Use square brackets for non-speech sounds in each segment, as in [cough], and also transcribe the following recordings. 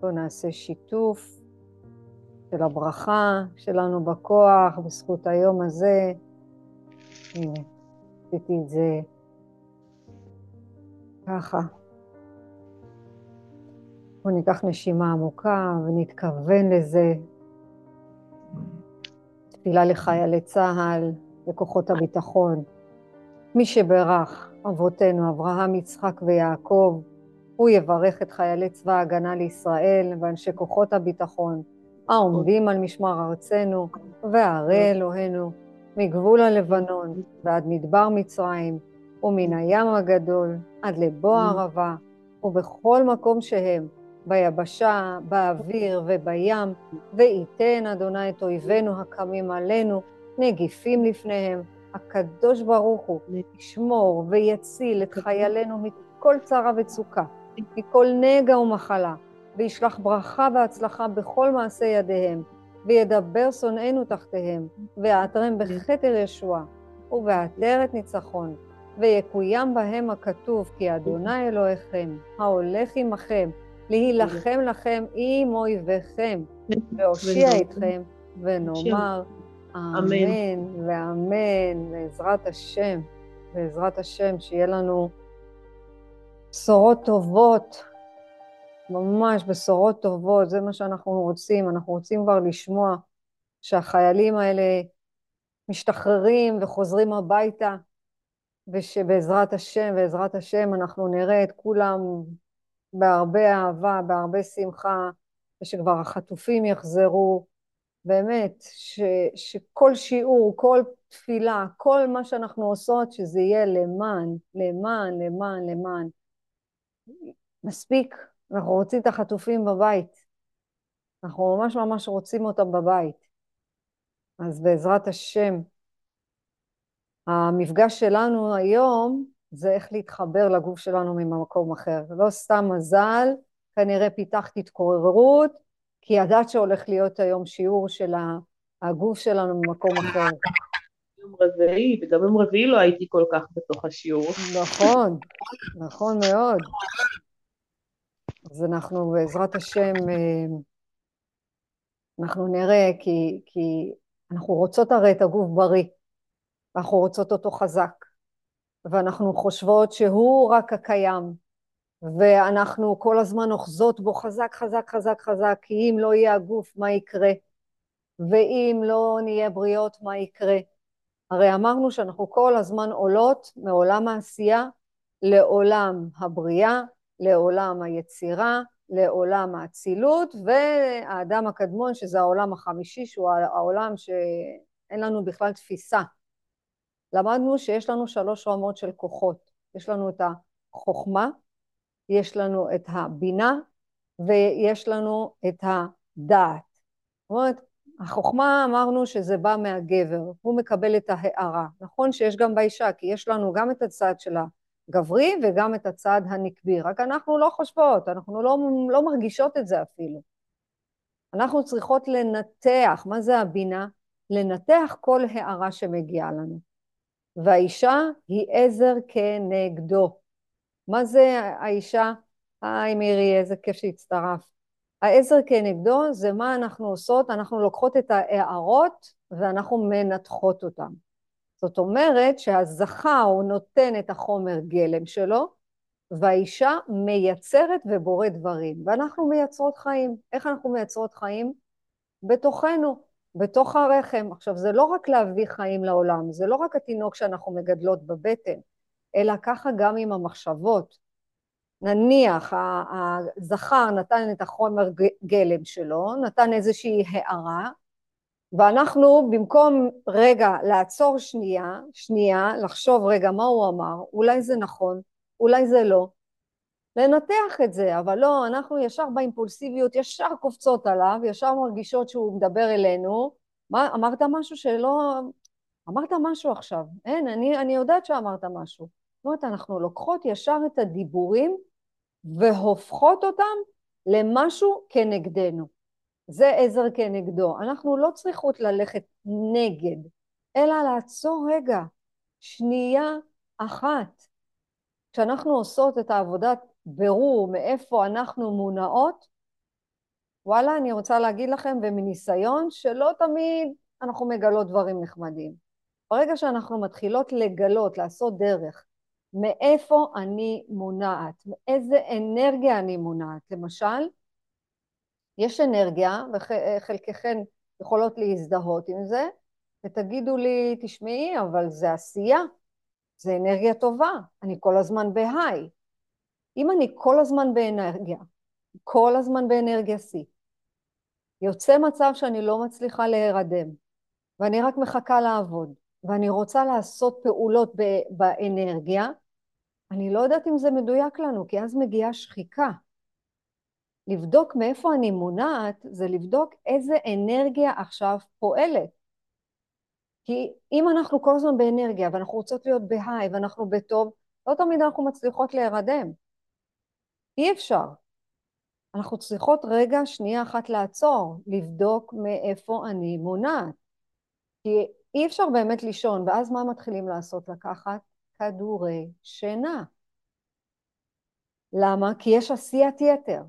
בואו נעשה שיתוף של הברכה שלנו בכוח, בזכות היום הזה. הנה, עשיתי את זה ככה. בואו ניקח נשימה עמוקה ונתכוון לזה. תפילה לחיילי צה"ל, לכוחות הביטחון. מי שברך אבותינו, אברהם, יצחק ויעקב, הוא יברך את חיילי צבא ההגנה לישראל ואנשי כוחות הביטחון העומדים על משמר ארצנו וערי אלוהינו מגבול הלבנון ועד מדבר מצרים ומן הים הגדול עד לבוא הערבה ובכל מקום שהם ביבשה, באוויר ובים, וייתן אדוני את אויבינו הקמים עלינו, נגיפים לפניהם. הקדוש ברוך הוא ישמור ויציל את חיילינו מכל צרה וצוקה, מכל נגע ומחלה, וישלח ברכה והצלחה בכל מעשה ידיהם, וידבר שונאינו תחתיהם, ויעטרם בכתר ישועה, ובעטרת ניצחון, ויקוים בהם הכתוב, כי אדוני אלוהיכם, ההולך עמכם, להילחם לכם עם אויביכם, והושיע אתכם, ונאמר אמן ואמן, בעזרת השם, בעזרת השם, שיהיה לנו בשורות טובות, ממש בשורות טובות, זה מה שאנחנו רוצים, אנחנו רוצים כבר לשמוע שהחיילים האלה משתחררים וחוזרים הביתה, ושבעזרת השם, בעזרת השם, אנחנו נראה את כולם בהרבה אהבה, בהרבה שמחה, ושכבר החטופים יחזרו, באמת, ש, שכל שיעור, כל תפילה, כל מה שאנחנו עושות, שזה יהיה למען, למען, למען, למען. מספיק, אנחנו רוצים את החטופים בבית. אנחנו ממש ממש רוצים אותם בבית. אז בעזרת השם, המפגש שלנו היום זה איך להתחבר לגוף שלנו ממקום אחר. לא סתם מזל, כנראה פיתחתי התקוררות, כי ידעת שהולך להיות היום שיעור של הגוף שלנו ממקום אחר. יום רביעי, וגם יום רביעי לא הייתי כל כך בתוך השיעור. נכון, נכון מאוד. אז אנחנו בעזרת השם, אה, אנחנו נראה, כי, כי אנחנו רוצות הרי את הגוף בריא, אנחנו רוצות אותו חזק. ואנחנו חושבות שהוא רק הקיים, ואנחנו כל הזמן אוחזות בו חזק, חזק, חזק, חזק, כי אם לא יהיה הגוף, מה יקרה? ואם לא נהיה בריאות, מה יקרה? הרי אמרנו שאנחנו כל הזמן עולות מעולם העשייה לעולם הבריאה, לעולם היצירה, לעולם האצילות, והאדם הקדמון, שזה העולם החמישי, שהוא העולם שאין לנו בכלל תפיסה למדנו שיש לנו שלוש רמות של כוחות. יש לנו את החוכמה, יש לנו את הבינה ויש לנו את הדעת. זאת אומרת, החוכמה אמרנו שזה בא מהגבר, הוא מקבל את ההערה. נכון שיש גם באישה, כי יש לנו גם את הצד של הגברי וגם את הצד הנקבי, רק אנחנו לא חושבות, אנחנו לא, לא מרגישות את זה אפילו. אנחנו צריכות לנתח, מה זה הבינה? לנתח כל הערה שמגיעה לנו. והאישה היא עזר כנגדו. מה זה האישה? היי מירי, איזה כיף שהצטרפת. העזר כנגדו זה מה אנחנו עושות, אנחנו לוקחות את ההערות ואנחנו מנתחות אותן. זאת אומרת שהזכר הוא נותן את החומר גלם שלו, והאישה מייצרת ובורא דברים, ואנחנו מייצרות חיים. איך אנחנו מייצרות חיים? בתוכנו. בתוך הרחם. עכשיו, זה לא רק להביא חיים לעולם, זה לא רק התינוק שאנחנו מגדלות בבטן, אלא ככה גם עם המחשבות. נניח הזכר נתן את החומר גלם שלו, נתן איזושהי הערה, ואנחנו במקום רגע לעצור שנייה, שנייה, לחשוב רגע מה הוא אמר, אולי זה נכון, אולי זה לא, לנתח את זה, אבל לא, אנחנו ישר באימפולסיביות, ישר קופצות עליו, ישר מרגישות שהוא מדבר אלינו. מה, אמרת משהו שלא... אמרת משהו עכשיו. אין, אני, אני יודעת שאמרת משהו. זאת אומרת, אנחנו לוקחות ישר את הדיבורים והופכות אותם למשהו כנגדנו. זה עזר כנגדו. אנחנו לא צריכות ללכת נגד, אלא לעצור רגע, שנייה אחת. כשאנחנו עושות את העבודת ברור מאיפה אנחנו מונעות, וואלה, אני רוצה להגיד לכם, ומניסיון, שלא תמיד אנחנו מגלות דברים נחמדים. ברגע שאנחנו מתחילות לגלות, לעשות דרך, מאיפה אני מונעת, מאיזה אנרגיה אני מונעת. למשל, יש אנרגיה, וחלקכן יכולות להזדהות עם זה, ותגידו לי, תשמעי, אבל זה עשייה, זה אנרגיה טובה, אני כל הזמן בהיי. אם אני כל הזמן באנרגיה, כל הזמן באנרגיה שיא, יוצא מצב שאני לא מצליחה להירדם, ואני רק מחכה לעבוד, ואני רוצה לעשות פעולות באנרגיה, אני לא יודעת אם זה מדויק לנו, כי אז מגיעה שחיקה. לבדוק מאיפה אני מונעת, זה לבדוק איזה אנרגיה עכשיו פועלת. כי אם אנחנו כל הזמן באנרגיה, ואנחנו רוצות להיות בהיי, ואנחנו בטוב, לא תמיד אנחנו מצליחות להירדם. אי אפשר. אנחנו צריכות רגע, שנייה אחת לעצור, לבדוק מאיפה אני מונעת. כי אי אפשר באמת לישון, ואז מה מתחילים לעשות? לקחת כדורי שינה. למה? כי יש עשיית יתר.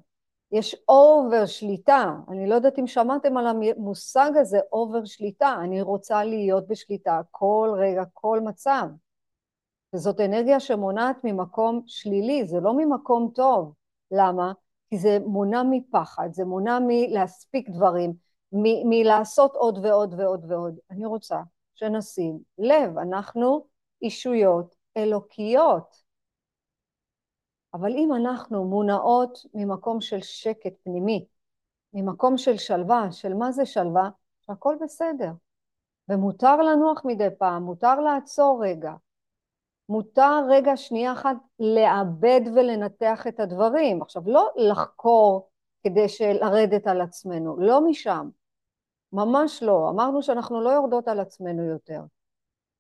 יש over שליטה. אני לא יודעת אם שמעתם על המושג הזה, over שליטה. אני רוצה להיות בשליטה כל רגע, כל מצב. וזאת אנרגיה שמונעת ממקום שלילי, זה לא ממקום טוב. למה? כי זה מונע מפחד, זה מונע מלהספיק דברים, מלעשות עוד ועוד ועוד ועוד. אני רוצה שנשים לב, אנחנו אישויות אלוקיות. אבל אם אנחנו מונעות ממקום של שקט פנימי, ממקום של שלווה, של מה זה שלווה? שהכל בסדר. ומותר לנוח מדי פעם, מותר לעצור רגע. מותר רגע שנייה אחת לעבד ולנתח את הדברים. עכשיו, לא לחקור כדי לרדת על עצמנו, לא משם. ממש לא. אמרנו שאנחנו לא יורדות על עצמנו יותר.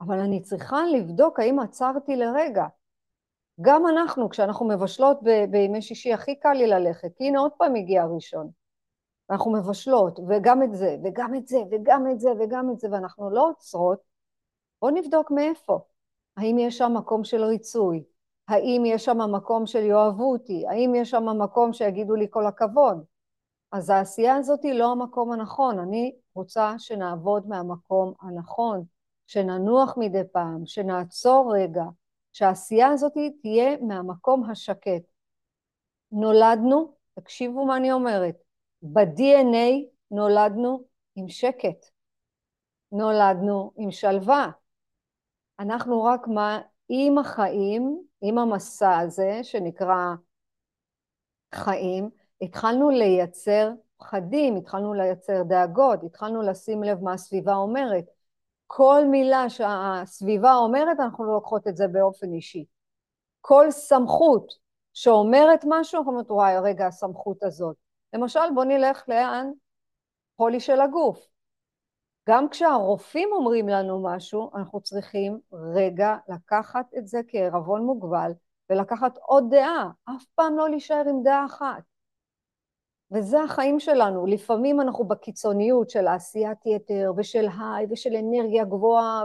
אבל אני צריכה לבדוק האם עצרתי לרגע. גם אנחנו, כשאנחנו מבשלות ב- בימי שישי, הכי קל לי ללכת, הנה עוד פעם הגיע הראשון. אנחנו מבשלות, וגם את זה, וגם את זה, וגם את זה, וגם את זה, ואנחנו לא עוצרות, בואו נבדוק מאיפה. האם יש שם מקום של ריצוי? האם יש שם מקום של יאהבו אותי? האם יש שם מקום שיגידו לי כל הכבוד? אז העשייה הזאת היא לא המקום הנכון, אני רוצה שנעבוד מהמקום הנכון, שננוח מדי פעם, שנעצור רגע, שהעשייה הזאת תהיה מהמקום השקט. נולדנו, תקשיבו מה אני אומרת, ב-DNA נולדנו עם שקט, נולדנו עם שלווה. אנחנו רק מה, עם החיים, עם המסע הזה שנקרא חיים, התחלנו לייצר פחדים, התחלנו לייצר דאגות, התחלנו לשים לב מה הסביבה אומרת. כל מילה שהסביבה אומרת, אנחנו לוקחות את זה באופן אישי. כל סמכות שאומרת משהו, אנחנו אומרים, וואי, רגע, הסמכות הזאת. למשל, בוא נלך לאן? חולי של הגוף. גם כשהרופאים אומרים לנו משהו, אנחנו צריכים רגע לקחת את זה כערבון מוגבל ולקחת עוד דעה, אף פעם לא להישאר עם דעה אחת. וזה החיים שלנו. לפעמים אנחנו בקיצוניות של עשיית יתר ושל היי ושל אנרגיה גבוהה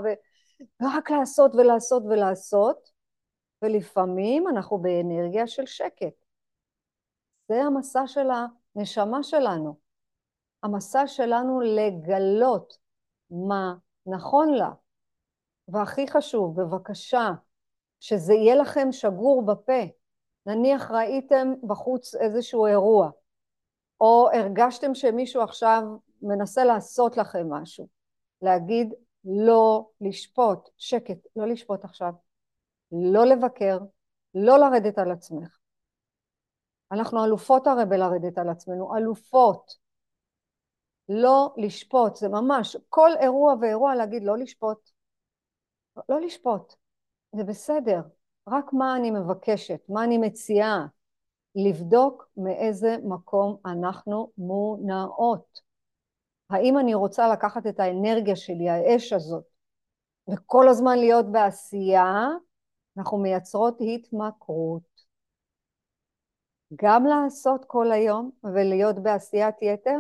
ורק לעשות ולעשות ולעשות, ולפעמים אנחנו באנרגיה של שקט. זה המסע של הנשמה שלנו. המסע שלנו לגלות מה נכון לה. והכי חשוב, בבקשה, שזה יהיה לכם שגור בפה. נניח ראיתם בחוץ איזשהו אירוע, או הרגשתם שמישהו עכשיו מנסה לעשות לכם משהו, להגיד לא לשפוט, שקט, לא לשפוט עכשיו, לא לבקר, לא לרדת על עצמך. אנחנו אלופות הרי בלרדת על עצמנו, אלופות. לא לשפוט, זה ממש, כל אירוע ואירוע להגיד לא לשפוט. לא לשפוט, זה בסדר, רק מה אני מבקשת, מה אני מציעה, לבדוק מאיזה מקום אנחנו מונעות. האם אני רוצה לקחת את האנרגיה שלי, האש הזאת, וכל הזמן להיות בעשייה, אנחנו מייצרות התמכרות. גם לעשות כל היום ולהיות בעשיית יתר,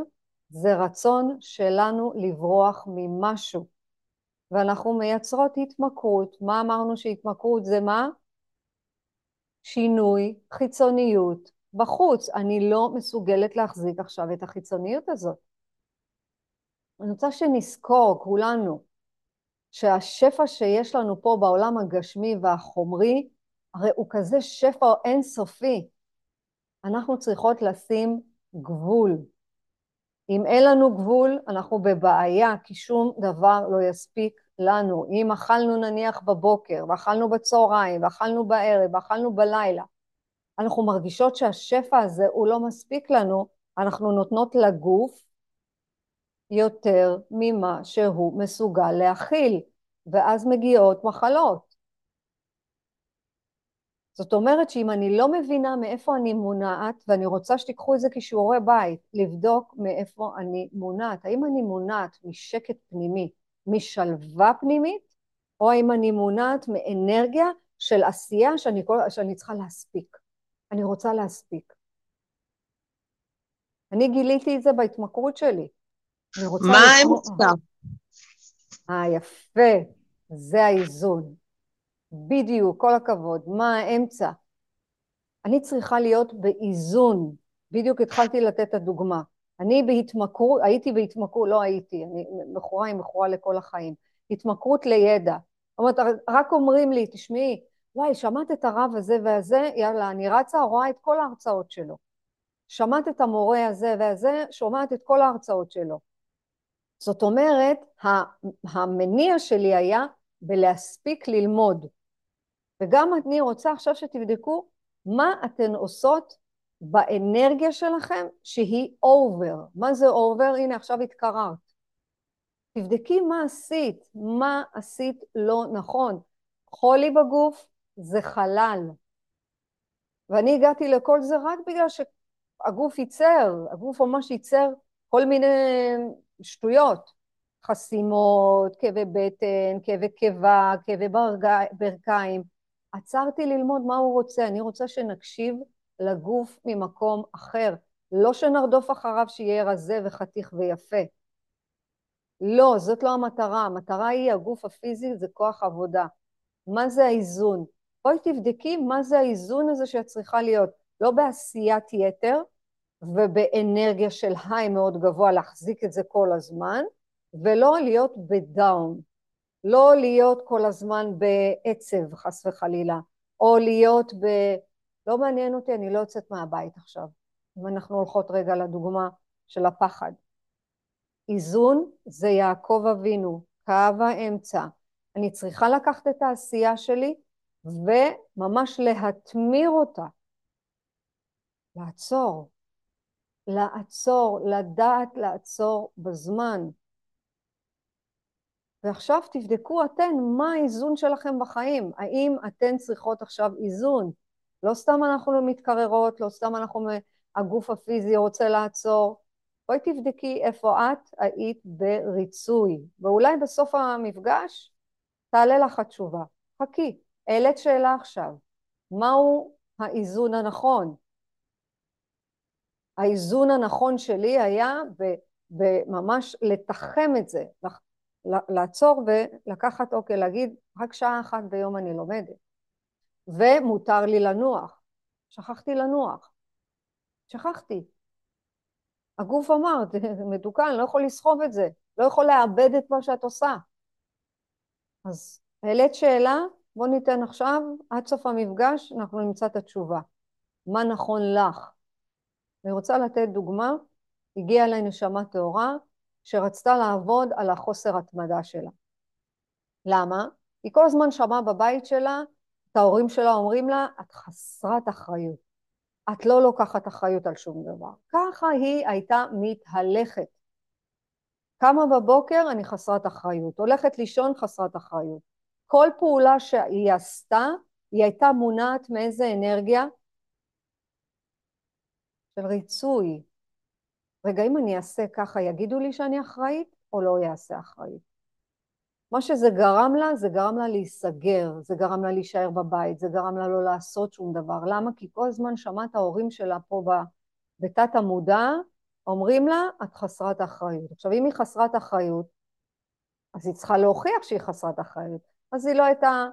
זה רצון שלנו לברוח ממשהו. ואנחנו מייצרות התמכרות. מה אמרנו שהתמכרות זה מה? שינוי, חיצוניות, בחוץ. אני לא מסוגלת להחזיק עכשיו את החיצוניות הזאת. אני רוצה שנזכור, כולנו, שהשפע שיש לנו פה בעולם הגשמי והחומרי, הרי הוא כזה שפע אינסופי. אנחנו צריכות לשים גבול. אם אין לנו גבול, אנחנו בבעיה, כי שום דבר לא יספיק לנו. אם אכלנו נניח בבוקר, ואכלנו בצהריים, ואכלנו בערב, ואכלנו בלילה, אנחנו מרגישות שהשפע הזה הוא לא מספיק לנו, אנחנו נותנות לגוף יותר ממה שהוא מסוגל להכיל, ואז מגיעות מחלות. זאת אומרת שאם אני לא מבינה מאיפה אני מונעת, ואני רוצה שתיקחו את זה כשיעורי בית, לבדוק מאיפה אני מונעת. האם אני מונעת משקט פנימי, משלווה פנימית, או האם אני מונעת מאנרגיה של עשייה שאני, שאני צריכה להספיק. אני רוצה להספיק. אני גיליתי את זה בהתמכרות שלי. מה האמצע? אה, יפה. זה האיזון. בדיוק, כל הכבוד. מה האמצע? אני צריכה להיות באיזון. בדיוק התחלתי לתת את הדוגמה. אני בהתמכרות, הייתי בהתמכרות, לא הייתי, אני מכורה היא מכורה לכל החיים. התמכרות לידע. זאת אומרת, רק אומרים לי, תשמעי, וואי, שמעת את הרב הזה והזה, יאללה, אני רצה, רואה את כל ההרצאות שלו. שמעת את המורה הזה והזה, שומעת את כל ההרצאות שלו. זאת אומרת, המניע שלי היה בלהספיק ללמוד. וגם אני רוצה עכשיו שתבדקו מה אתן עושות באנרגיה שלכם שהיא over. מה זה over? הנה עכשיו התקררת. תבדקי מה עשית, מה עשית לא נכון. חולי בגוף זה חלל. ואני הגעתי לכל זה רק בגלל שהגוף ייצר, הגוף ממש ייצר כל מיני שטויות. חסימות, כאבי בטן, כאבי קיבה, כאבי ברכיים. עצרתי ללמוד מה הוא רוצה, אני רוצה שנקשיב לגוף ממקום אחר, לא שנרדוף אחריו שיהיה רזה וחתיך ויפה. לא, זאת לא המטרה, המטרה היא הגוף הפיזי, זה כוח עבודה. מה זה האיזון? בואי תבדקי מה זה האיזון הזה שאת צריכה להיות, לא בעשיית יתר ובאנרגיה של היי מאוד גבוה להחזיק את זה כל הזמן, ולא להיות בדאון, לא להיות כל הזמן בעצב חס וחלילה, או להיות ב... לא מעניין אותי, אני לא יוצאת מהבית עכשיו. אם אנחנו הולכות רגע לדוגמה של הפחד. איזון זה יעקב אבינו, קו האמצע. אני צריכה לקחת את העשייה שלי וממש להתמיר אותה. לעצור. לעצור, לדעת לעצור בזמן. ועכשיו תבדקו אתן מה האיזון שלכם בחיים. האם אתן צריכות עכשיו איזון? לא סתם אנחנו מתקררות, לא סתם אנחנו, הגוף הפיזי רוצה לעצור. בואי תבדקי איפה את היית בריצוי, ואולי בסוף המפגש תעלה לך התשובה. חכי, העלית שאלה עכשיו. מהו האיזון הנכון? האיזון הנכון שלי היה בממש לתחם את זה, לעצור ולקחת, אוקיי, להגיד, רק שעה אחת ביום אני לומדת. ומותר לי לנוח. שכחתי לנוח. שכחתי. הגוף אמר, מתוקן, לא יכול לסחוב את זה, לא יכול לאבד את מה שאת עושה. אז העלית שאלה, בוא ניתן עכשיו, עד סוף המפגש, אנחנו נמצא את התשובה. מה נכון לך? אני רוצה לתת דוגמה, הגיעה אליי נשמה טהורה, שרצתה לעבוד על החוסר התמדה שלה. למה? היא כל הזמן שמעה בבית שלה את ההורים שלה אומרים לה, את חסרת אחריות. את לא לוקחת אחריות על שום דבר. ככה היא הייתה מתהלכת. קמה בבוקר, אני חסרת אחריות. הולכת לישון, חסרת אחריות. כל פעולה שהיא עשתה, היא הייתה מונעת מאיזה אנרגיה? של ריצוי. רגע, אם אני אעשה ככה, יגידו לי שאני אחראית, או לא אעשה אחראית? מה שזה גרם לה, זה גרם לה להיסגר, זה גרם לה להישאר בבית, זה גרם לה לא לעשות שום דבר. למה? כי כל הזמן שמעת ההורים שלה פה בתת המודע, אומרים לה, את חסרת אחריות. עכשיו, אם היא חסרת אחריות, אז היא צריכה להוכיח שהיא חסרת אחריות. אז היא לא הייתה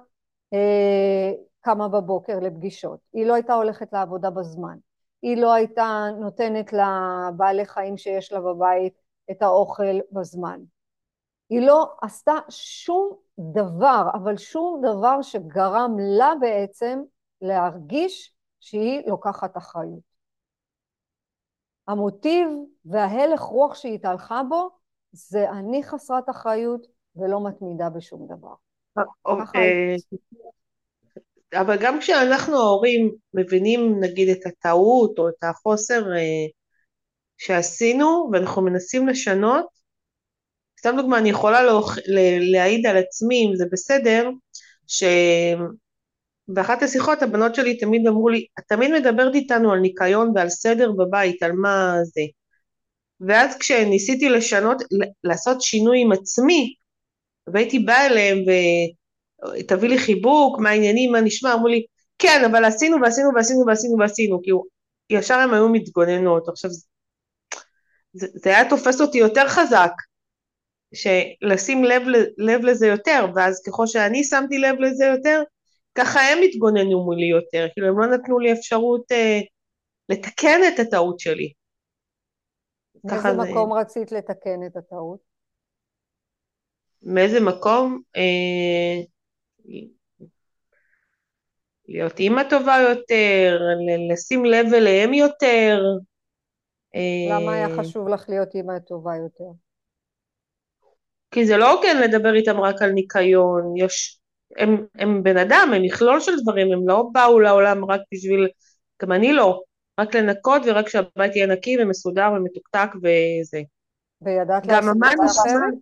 אה, קמה בבוקר לפגישות, היא לא הייתה הולכת לעבודה בזמן, היא לא הייתה נותנת לבעלי חיים שיש לה בבית את האוכל בזמן. היא לא עשתה שום דבר, אבל שום דבר שגרם לה בעצם להרגיש שהיא לוקחת אחריות. המוטיב וההלך רוח שהיא התהלכה בו זה אני חסרת אחריות ולא מתמידה בשום דבר. אה, אבל גם כשאנחנו ההורים מבינים נגיד את הטעות או את החוסר אה, שעשינו ואנחנו מנסים לשנות, סתם דוגמה, אני יכולה להוכ... להעיד על עצמי, אם זה בסדר, שבאחת השיחות הבנות שלי תמיד אמרו לי, את תמיד מדברת איתנו על ניקיון ועל סדר בבית, על מה זה. ואז כשניסיתי לשנות, לעשות שינוי עם עצמי, והייתי באה אליהם ותביא לי חיבוק, מה העניינים, מה נשמע, אמרו לי, כן, אבל עשינו ועשינו ועשינו ועשינו ועשינו, כאילו, ישר הם היו מתגוננות. עכשיו, זה, זה היה תופס אותי יותר חזק, שלשים לב, לב לזה יותר, ואז ככל שאני שמתי לב לזה יותר, ככה הם התגוננו מולי יותר, כאילו הם לא נתנו לי אפשרות אה, לתקן את הטעות שלי. מאיזה מקום זה... רצית לתקן את הטעות? מאיזה מקום? אה, להיות אימא טובה יותר, לשים לב אליהם יותר. למה היה אה, חשוב לך להיות אימא טובה יותר? כי זה לא הוגן לדבר איתם רק על ניקיון, יש, הם, הם בן אדם, הם מכלול של דברים, הם לא באו לעולם רק בשביל, גם אני לא, רק לנקות ורק שהבית יהיה נקי ומסודר ומתוקתק וזה. וידעת לעשות את זה אחרת?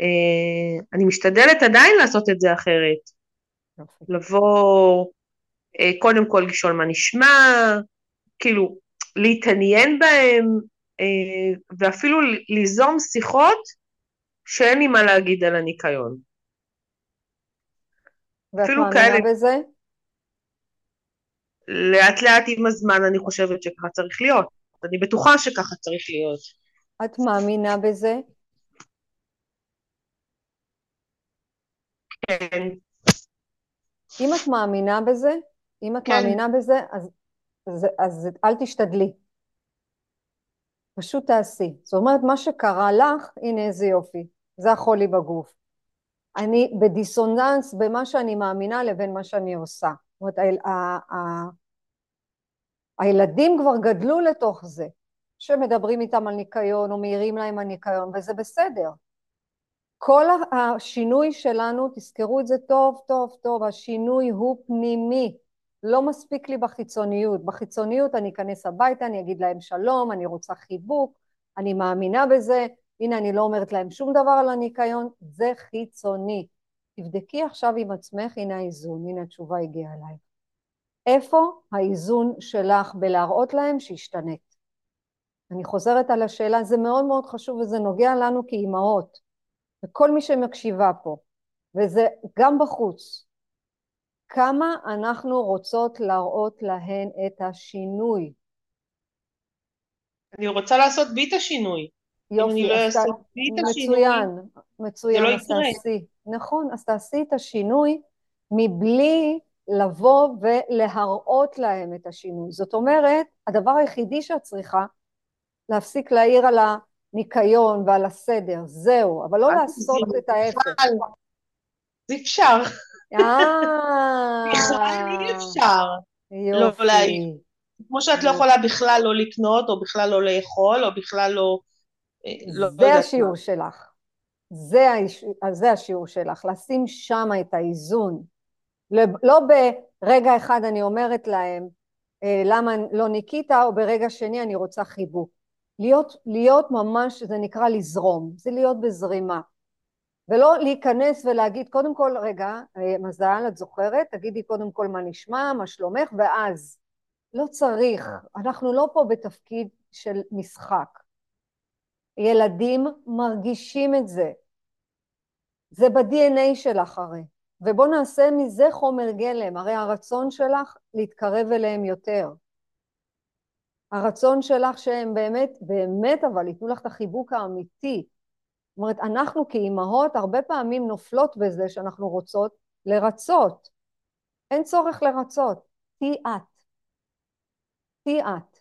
אה, אני משתדלת עדיין לעשות את זה אחרת. לבוא, אה, קודם כל לשאול מה נשמע, כאילו, להתעניין בהם, ואפילו ליזום שיחות שאין לי מה להגיד על הניקיון. ואת מאמינה כאלה... בזה? לאט לאט עם הזמן אני חושבת שככה צריך להיות. אני בטוחה שככה צריך להיות. את מאמינה בזה? כן. אם את מאמינה בזה, אם את כן. מאמינה בזה, אז, אז, אז אל תשתדלי. פשוט תעשי. זאת אומרת, מה שקרה לך, הנה איזה יופי, זה החולי בגוף. אני בדיסוננס במה שאני מאמינה לבין מה שאני עושה. זאת אומרת, ה, ה, ה, הילדים כבר גדלו לתוך זה, שמדברים איתם על ניקיון או מעירים להם על ניקיון, וזה בסדר. כל השינוי שלנו, תזכרו את זה טוב טוב טוב, השינוי הוא פנימי. לא מספיק לי בחיצוניות. בחיצוניות אני אכנס הביתה, אני אגיד להם שלום, אני רוצה חיבוק, אני מאמינה בזה, הנה אני לא אומרת להם שום דבר על הניקיון, זה חיצוני. תבדקי עכשיו עם עצמך, הנה האיזון, הנה התשובה הגיעה אליי. איפה האיזון שלך בלהראות להם שהשתנית? אני חוזרת על השאלה, זה מאוד מאוד חשוב וזה נוגע לנו כאימהות, וכל מי שמקשיבה פה, וזה גם בחוץ, כמה אנחנו רוצות להראות להן את השינוי. אני רוצה לעשות בי את השינוי. יופי, לא אז. מצוין, מצוין, לא אז תעשי. נכון, אז תעשי את השינוי מבלי לבוא ולהראות להם את השינוי. זאת אומרת, הדבר היחידי שאת צריכה, להפסיק להעיר על הניקיון ועל הסדר, זהו, אבל לא לעשות את ההפך. זה אפשר. בכלל אי אפשר לא להעיר. כמו שאת לא יכולה בכלל לא לקנות, או בכלל לא לאכול, או בכלל לא... אה, זה השיעור שלך. זה, היש... זה השיעור שלך, לשים שם את האיזון. לא ברגע אחד אני אומרת להם למה לא ניקית, או ברגע שני אני רוצה חיבוק. להיות, להיות ממש, זה נקרא לזרום, זה להיות בזרימה. ולא להיכנס ולהגיד קודם כל רגע אה, מזל את זוכרת? תגידי קודם כל מה נשמע מה שלומך ואז. לא צריך. אנחנו לא פה בתפקיד של משחק. ילדים מרגישים את זה. זה ב-DNA שלך הרי. ובוא נעשה מזה חומר גלם. הרי הרצון שלך להתקרב אליהם יותר. הרצון שלך שהם באמת באמת אבל ייתנו לך את החיבוק האמיתי אומרת, אנחנו כאימהות הרבה פעמים נופלות בזה שאנחנו רוצות לרצות. אין צורך לרצות, תהי את. תהי את.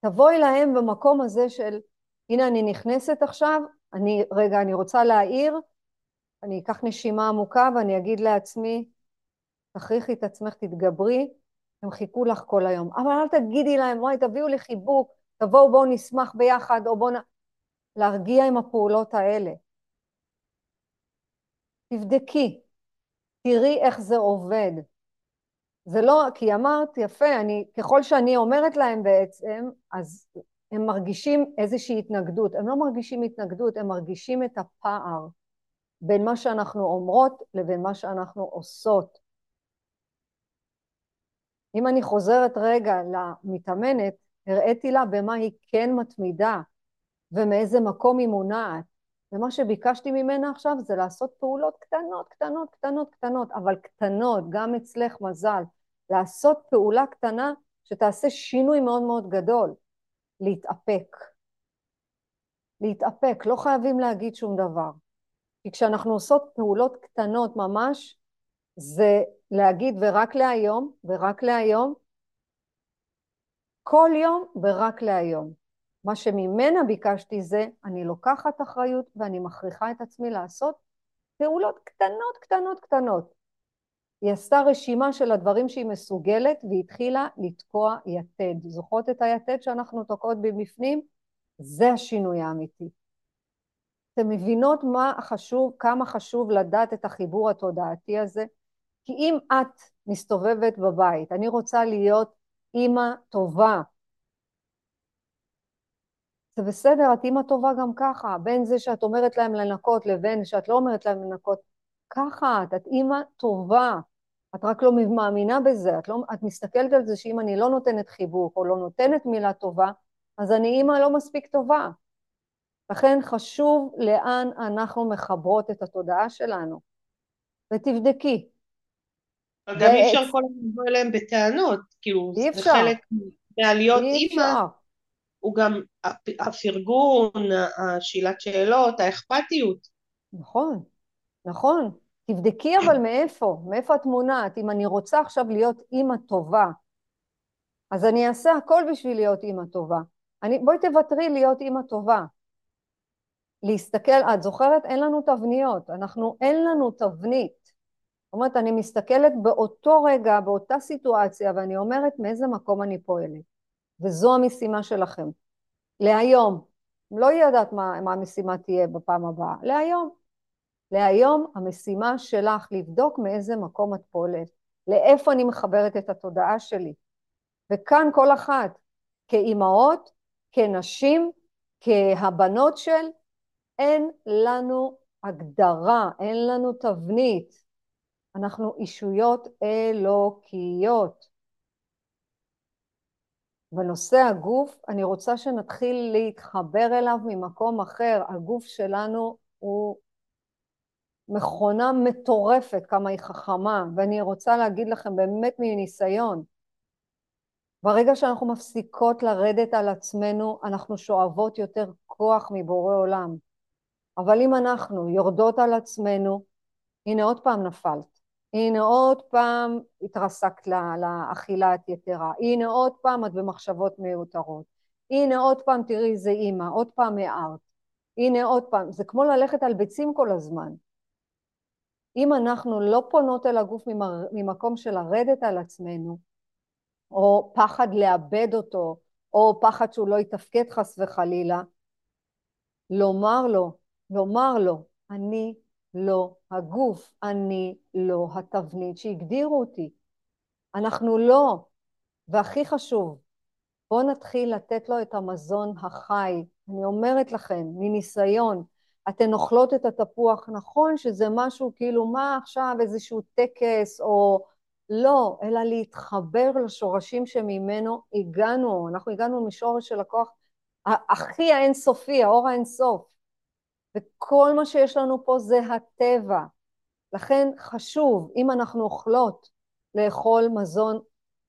תבואי להם במקום הזה של, הנה אני נכנסת עכשיו, אני, רגע, אני רוצה להעיר, אני אקח נשימה עמוקה ואני אגיד לעצמי, תכריחי את עצמך, תתגברי, הם חיכו לך כל היום. אבל אל תגידי להם, וואי, תביאו לי חיבוק, תבואו, בואו נשמח ביחד, או בואו נ... להרגיע עם הפעולות האלה. תבדקי, תראי איך זה עובד. זה לא, כי אמרת, יפה, אני, ככל שאני אומרת להם בעצם, אז הם מרגישים איזושהי התנגדות. הם לא מרגישים התנגדות, הם מרגישים את הפער בין מה שאנחנו אומרות לבין מה שאנחנו עושות. אם אני חוזרת רגע למתאמנת, הראיתי לה במה היא כן מתמידה ומאיזה מקום היא מונעת. ומה שביקשתי ממנה עכשיו זה לעשות פעולות קטנות, קטנות, קטנות, קטנות, אבל קטנות, גם אצלך מזל, לעשות פעולה קטנה שתעשה שינוי מאוד מאוד גדול, להתאפק. להתאפק, לא חייבים להגיד שום דבר. כי כשאנחנו עושות פעולות קטנות ממש, זה להגיד ורק להיום, ורק להיום, כל יום ורק להיום. מה שממנה ביקשתי זה, אני לוקחת אחריות ואני מכריחה את עצמי לעשות פעולות קטנות, קטנות, קטנות. היא עשתה רשימה של הדברים שהיא מסוגלת והיא התחילה לתקוע יתד. זוכרות את היתד שאנחנו תוקעות מבפנים? זה השינוי האמיתי. אתן מבינות מה חשוב, כמה חשוב לדעת את החיבור התודעתי הזה? כי אם את מסתובבת בבית, אני רוצה להיות אימא טובה, זה בסדר, את אימא טובה גם ככה, בין זה שאת אומרת להם לנקות לבין שאת לא אומרת להם לנקות, ככה את, את אימא טובה, את רק לא מאמינה בזה, את, לא, את מסתכלת על זה שאם אני לא נותנת חיבוק או לא נותנת מילה טובה, אז אני אימא לא מספיק טובה. לכן חשוב לאן אנחנו מחברות את התודעה שלנו. ותבדקי. אבל גם אי אפשר כל הזמן לבוא אליהם בטענות, כאילו, זה חלק מהלהיות אימא. הוא גם הפרגון, השאלת שאלות, האכפתיות. נכון, נכון. תבדקי אבל מאיפה, מאיפה את מונעת. אם אני רוצה עכשיו להיות אימא טובה, אז אני אעשה הכל בשביל להיות אימא טובה. אני, בואי תוותרי להיות אימא טובה. להסתכל, את זוכרת? אין לנו תבניות, אנחנו, אין לנו תבנית. זאת אומרת, אני מסתכלת באותו רגע, באותה סיטואציה, ואני אומרת מאיזה מקום אני פועלת. וזו המשימה שלכם. להיום. לא יודעת מה, מה המשימה תהיה בפעם הבאה. להיום. להיום המשימה שלך לבדוק מאיזה מקום את פועלת, לאיפה אני מחברת את התודעה שלי. וכאן כל אחת, כאימהות, כנשים, כהבנות של, אין לנו הגדרה, אין לנו תבנית. אנחנו אישויות אלוקיות. בנושא הגוף, אני רוצה שנתחיל להתחבר אליו ממקום אחר. הגוף שלנו הוא מכונה מטורפת, כמה היא חכמה, ואני רוצה להגיד לכם באמת מניסיון, ברגע שאנחנו מפסיקות לרדת על עצמנו, אנחנו שואבות יותר כוח מבורא עולם. אבל אם אנחנו יורדות על עצמנו, הנה עוד פעם נפלת. הנה עוד פעם התרסקת לאכילת יתרה, הנה עוד פעם את במחשבות מיותרות, הנה עוד פעם תראי איזה אימא, עוד פעם הערת, הנה עוד פעם, זה כמו ללכת על ביצים כל הזמן. אם אנחנו לא פונות אל הגוף ממקום של לרדת על עצמנו, או פחד לאבד אותו, או פחד שהוא לא יתפקד חס וחלילה, לומר לו, לומר לו, אני לא הגוף, אני לא התבנית שהגדירו אותי. אנחנו לא. והכי חשוב, בואו נתחיל לתת לו את המזון החי. אני אומרת לכם, מניסיון, אתן אוכלות את התפוח, נכון שזה משהו כאילו, מה עכשיו, איזשהו טקס או... לא, אלא להתחבר לשורשים שממנו הגענו. אנחנו הגענו משורש של הכוח הכי האינסופי, האור האינסוף. וכל מה שיש לנו פה זה הטבע. לכן חשוב, אם אנחנו אוכלות, לאכול מזון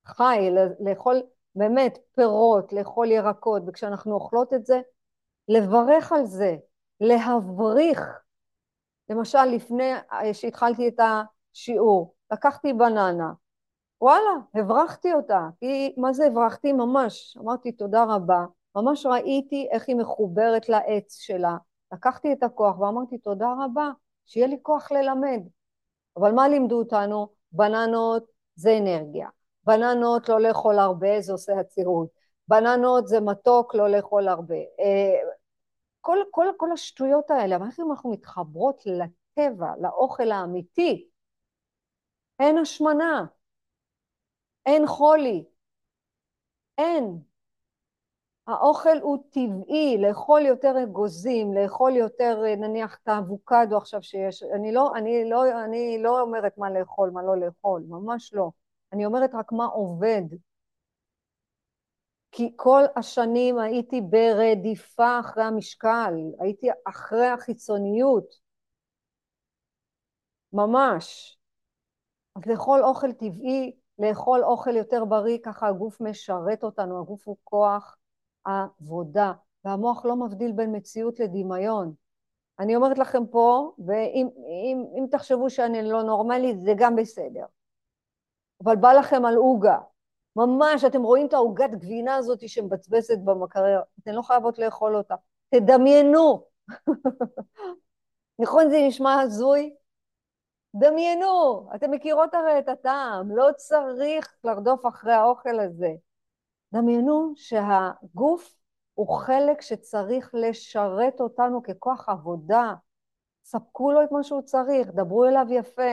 חי, לאכול באמת פירות, לאכול ירקות, וכשאנחנו אוכלות את זה, לברך על זה, להבריך. למשל, לפני שהתחלתי את השיעור, לקחתי בננה, וואלה, הברחתי אותה. היא, מה זה הברחתי? ממש. אמרתי תודה רבה. ממש ראיתי איך היא מחוברת לעץ שלה. לקחתי את הכוח ואמרתי תודה רבה, שיהיה לי כוח ללמד. אבל מה לימדו אותנו? בננות זה אנרגיה. בננות לא לאכול הרבה, זה עושה עצירות. בננות זה מתוק, לא לאכול הרבה. אה, כל, כל, כל השטויות האלה, אבל איך אנחנו מתחברות לטבע, לאוכל האמיתי, אין השמנה, אין חולי, אין. האוכל הוא טבעי, לאכול יותר אגוזים, לאכול יותר נניח את האבוקדו עכשיו שיש, אני לא, אני, לא, אני לא אומרת מה לאכול, מה לא לאכול, ממש לא. אני אומרת רק מה עובד. כי כל השנים הייתי ברדיפה אחרי המשקל, הייתי אחרי החיצוניות, ממש. אז לאכול אוכל טבעי, לאכול אוכל יותר בריא, ככה הגוף משרת אותנו, הגוף הוא כוח עבודה, והמוח לא מבדיל בין מציאות לדמיון. אני אומרת לכם פה, ואם אם, אם תחשבו שאני לא נורמלית, זה גם בסדר. אבל בא לכם על עוגה. ממש, אתם רואים את העוגת גבינה הזאת שמבצבצת במקרר, אתן לא חייבות לאכול אותה. תדמיינו. [laughs] נכון זה נשמע הזוי? דמיינו, אתם מכירות הרי את הטעם, לא צריך לרדוף אחרי האוכל הזה. דמיינו שהגוף הוא חלק שצריך לשרת אותנו ככוח עבודה. ספקו לו את מה שהוא צריך, דברו אליו יפה.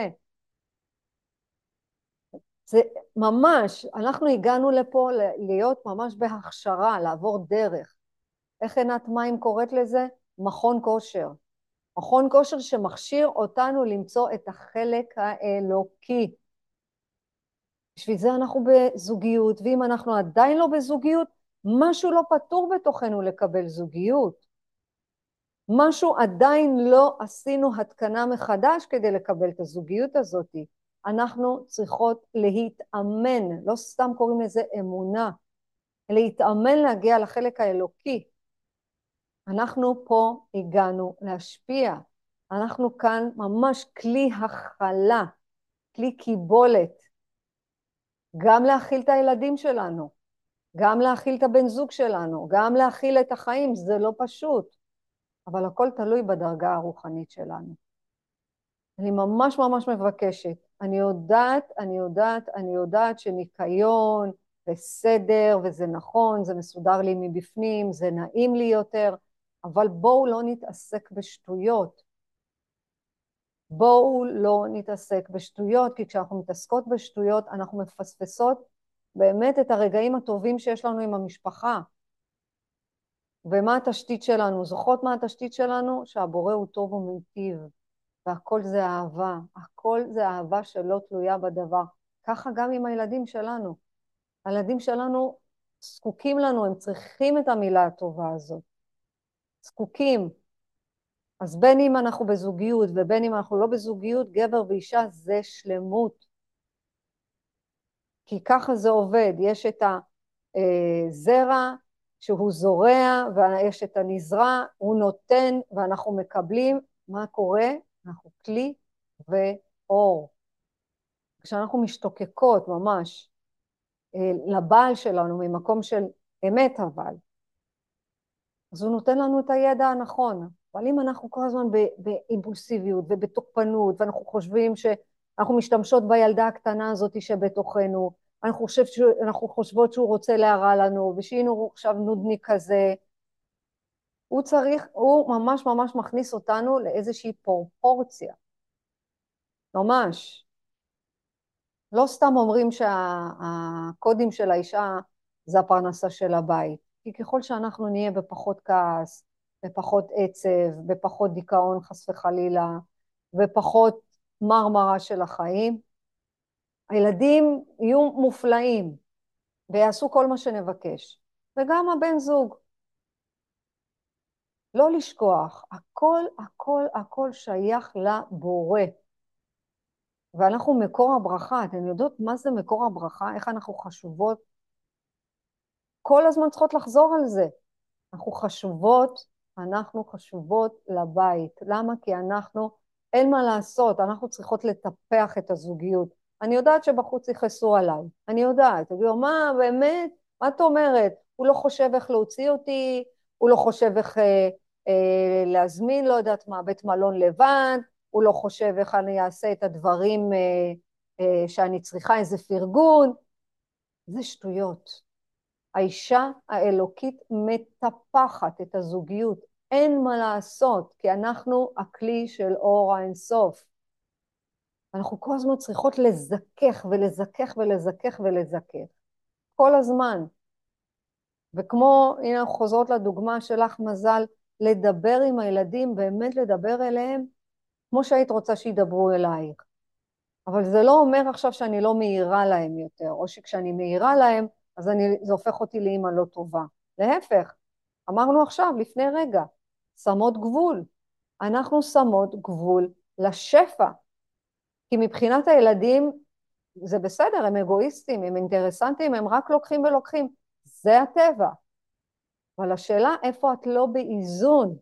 זה ממש, אנחנו הגענו לפה להיות ממש בהכשרה, לעבור דרך. איך עינת מים קוראת לזה? מכון כושר. מכון כושר שמכשיר אותנו למצוא את החלק האלוקי. בשביל זה אנחנו בזוגיות, ואם אנחנו עדיין לא בזוגיות, משהו לא פתור בתוכנו לקבל זוגיות. משהו עדיין לא עשינו התקנה מחדש כדי לקבל את הזוגיות הזאת. אנחנו צריכות להתאמן, לא סתם קוראים לזה אמונה, להתאמן להגיע לחלק האלוקי. אנחנו פה הגענו להשפיע. אנחנו כאן ממש כלי הכלה, כלי קיבולת. גם להכיל את הילדים שלנו, גם להכיל את הבן זוג שלנו, גם להכיל את החיים, זה לא פשוט, אבל הכל תלוי בדרגה הרוחנית שלנו. אני ממש ממש מבקשת, אני יודעת, אני יודעת, אני יודעת שניקיון וסדר וזה נכון, זה מסודר לי מבפנים, זה נעים לי יותר, אבל בואו לא נתעסק בשטויות. בואו לא נתעסק בשטויות, כי כשאנחנו מתעסקות בשטויות אנחנו מפספסות באמת את הרגעים הטובים שיש לנו עם המשפחה. ומה התשתית שלנו? זוכרות מה התשתית שלנו? שהבורא הוא טוב ומיטיב, והכל זה אהבה. הכל זה אהבה שלא תלויה בדבר. ככה גם עם הילדים שלנו. הילדים שלנו זקוקים לנו, הם צריכים את המילה הטובה הזאת. זקוקים. אז בין אם אנחנו בזוגיות ובין אם אנחנו לא בזוגיות, גבר ואישה זה שלמות. כי ככה זה עובד, יש את הזרע שהוא זורע ויש את הנזרע, הוא נותן ואנחנו מקבלים, מה קורה? אנחנו כלי ואור. כשאנחנו משתוקקות ממש אה, לבעל שלנו ממקום של אמת אבל, אז הוא נותן לנו את הידע הנכון. אבל אם אנחנו כל הזמן באימפולסיביות ובתוקפנות, ואנחנו חושבים שאנחנו משתמשות בילדה הקטנה הזאת שבתוכנו, אנחנו, חושבות שהוא רוצה להרע לנו, ושהנה הוא עכשיו נודניק כזה, הוא צריך, הוא ממש ממש מכניס אותנו לאיזושהי פרופורציה. ממש. לא סתם אומרים שהקודים של האישה זה הפרנסה של הבית, כי ככל שאנחנו נהיה בפחות כעס, בפחות עצב, בפחות דיכאון חס וחלילה, ופחות מרמרה של החיים. הילדים יהיו מופלאים ויעשו כל מה שנבקש, וגם הבן זוג. לא לשכוח, הכל, הכל, הכל שייך לבורא. ואנחנו מקור הברכה, אתן יודעות מה זה מקור הברכה? איך אנחנו חשובות? כל הזמן צריכות לחזור על זה. אנחנו חשובות אנחנו חשובות לבית. למה? כי אנחנו, אין מה לעשות, אנחנו צריכות לטפח את הזוגיות. אני יודעת שבחוץ יכעסו עליי, אני יודעת. תגידו, מה, באמת? מה את אומרת? הוא לא חושב איך להוציא אותי, הוא לא חושב איך אה, אה, להזמין, לא יודעת מה, בית מלון לבד, הוא לא חושב איך אני אעשה את הדברים אה, אה, שאני צריכה, איזה פרגון. זה שטויות. האישה האלוקית מטפחת את הזוגיות, אין מה לעשות, כי אנחנו הכלי של אור האינסוף. אנחנו כל הזמן צריכות לזכך ולזכך ולזכך ולזכך. כל הזמן. וכמו, הנה אנחנו חוזרות לדוגמה שלך, מזל, לדבר עם הילדים, באמת לדבר אליהם, כמו שהיית רוצה שידברו אלייך. אבל זה לא אומר עכשיו שאני לא מעירה להם יותר, או שכשאני מעירה להם, אז אני, זה הופך אותי לאימא לא טובה. להפך, אמרנו עכשיו, לפני רגע, שמות גבול. אנחנו שמות גבול לשפע. כי מבחינת הילדים, זה בסדר, הם אגואיסטים, הם אינטרסנטים, הם רק לוקחים ולוקחים. זה הטבע. אבל השאלה, איפה את לא באיזון?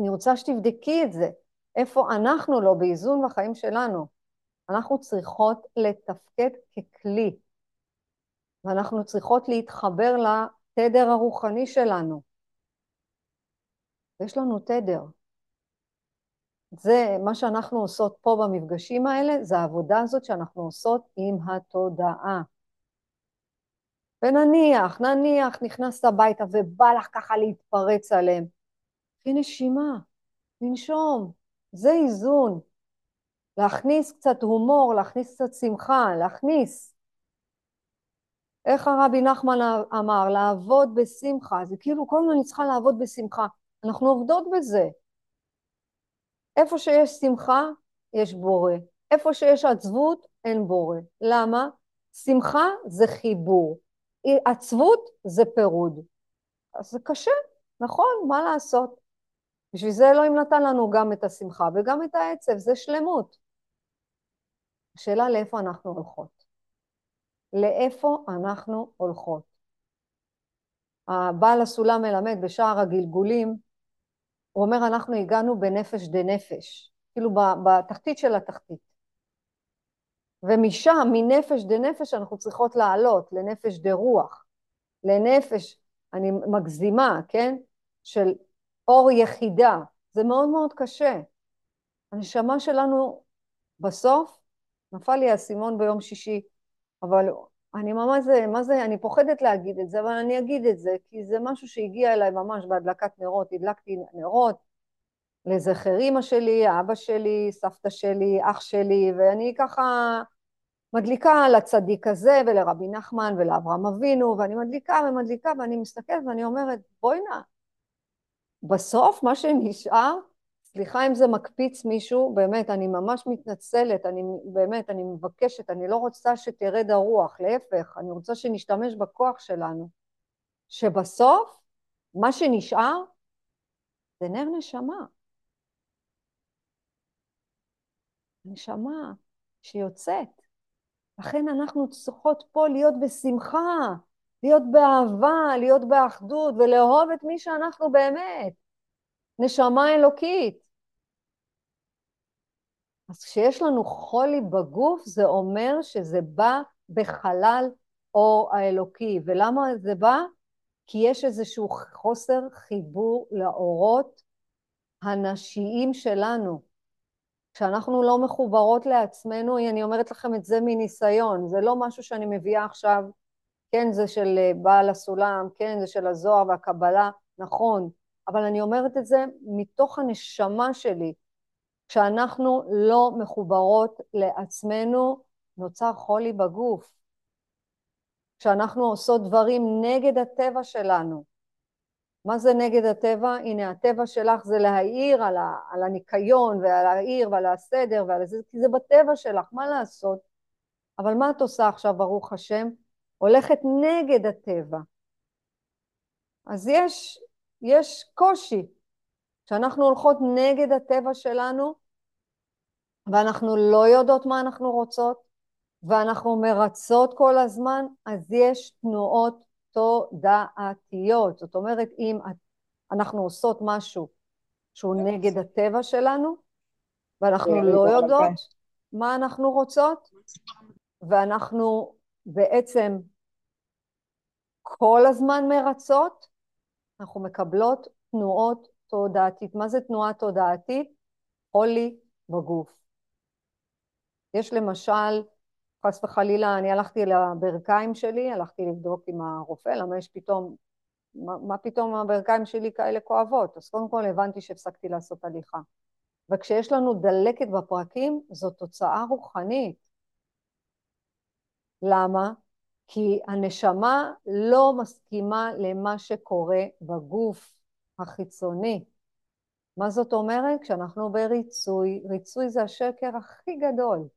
אני רוצה שתבדקי את זה. איפה אנחנו לא באיזון בחיים שלנו. אנחנו צריכות לתפקד ככלי, ואנחנו צריכות להתחבר לתדר הרוחני שלנו. יש לנו תדר. זה מה שאנחנו עושות פה במפגשים האלה, זה העבודה הזאת שאנחנו עושות עם התודעה. ונניח, נניח, נכנסת הביתה ובא לך ככה להתפרץ עליהם. קחי נשימה, לנשום, זה איזון. להכניס קצת הומור, להכניס קצת שמחה, להכניס. איך הרבי נחמן אמר? לעבוד בשמחה. זה כאילו כל הזמן אני צריכה לעבוד בשמחה. אנחנו עובדות בזה. איפה שיש שמחה, יש בורא. איפה שיש עצבות, אין בורא. למה? שמחה זה חיבור. עצבות זה פירוד. אז זה קשה, נכון, מה לעשות? בשביל זה אלוהים נתן לנו גם את השמחה וגם את העצב, זה שלמות. השאלה לאיפה אנחנו הולכות. לאיפה אנחנו הולכות. הבעל הסולם מלמד בשער הגלגולים, הוא אומר אנחנו הגענו בנפש דנפש, כאילו בתחתית של התחתית. ומשם, מנפש דנפש, אנחנו צריכות לעלות לנפש דרוח, לנפש, אני מגזימה, כן? של אור יחידה. זה מאוד מאוד קשה. הנשמה שלנו בסוף, נפל לי האסימון ביום שישי, אבל אני ממש, מה זה, אני פוחדת להגיד את זה, אבל אני אגיד את זה, כי זה משהו שהגיע אליי ממש בהדלקת נרות, הדלקתי נרות לזכר אימא שלי, אבא שלי, סבתא שלי, אח שלי, ואני ככה מדליקה לצדיק הזה ולרבי נחמן ולאברהם אבינו, ואני מדליקה ומדליקה ואני מסתכלת ואני אומרת, בואי נא, בסוף מה שנשאר, סליחה אם זה מקפיץ מישהו, באמת, אני ממש מתנצלת, אני באמת, אני מבקשת, אני לא רוצה שתרד הרוח, להפך, אני רוצה שנשתמש בכוח שלנו. שבסוף, מה שנשאר זה נר נשמה. נשמה שיוצאת. לכן אנחנו צריכות פה להיות בשמחה, להיות באהבה, להיות באחדות ולאהוב את מי שאנחנו באמת, נשמה אלוקית. אז כשיש לנו חולי בגוף זה אומר שזה בא בחלל אור האלוקי. ולמה זה בא? כי יש איזשהו חוסר חיבור לאורות הנשיים שלנו. כשאנחנו לא מחוברות לעצמנו, אני אומרת לכם את זה מניסיון, זה לא משהו שאני מביאה עכשיו כן זה של אה, בעל הסולם, כן זה של הזוהר והקבלה, נכון, אבל אני אומרת את זה מתוך הנשמה שלי. כשאנחנו לא מחוברות לעצמנו, נוצר חולי בגוף. כשאנחנו עושות דברים נגד הטבע שלנו. מה זה נגד הטבע? הנה, הטבע שלך זה להעיר על, ה, על הניקיון ועל העיר ועל הסדר ועל זה, כי זה בטבע שלך, מה לעשות? אבל מה את עושה עכשיו, ברוך השם? הולכת נגד הטבע. אז יש, יש קושי. כשאנחנו הולכות נגד הטבע שלנו, ואנחנו לא יודעות מה אנחנו רוצות, ואנחנו מרצות כל הזמן, אז יש תנועות תודעתיות. זאת אומרת, אם אנחנו עושות משהו שהוא נגד הטבע שלנו, ואנחנו לא יודעות, מה אנחנו רוצות, ואנחנו בעצם כל הזמן מרצות, אנחנו מקבלות תנועות תודעתית. מה זה תנועה תודעתית? חולי בגוף. יש למשל, חס וחלילה, אני הלכתי לברכיים שלי, הלכתי לבדוק עם הרופא, למה יש פתאום, מה, מה פתאום הברכיים שלי כאלה כואבות? אז קודם כל הבנתי שהפסקתי לעשות הליכה. וכשיש לנו דלקת בפרקים, זו תוצאה רוחנית. למה? כי הנשמה לא מסכימה למה שקורה בגוף החיצוני. מה זאת אומרת? כשאנחנו בריצוי, ריצוי זה השקר הכי גדול.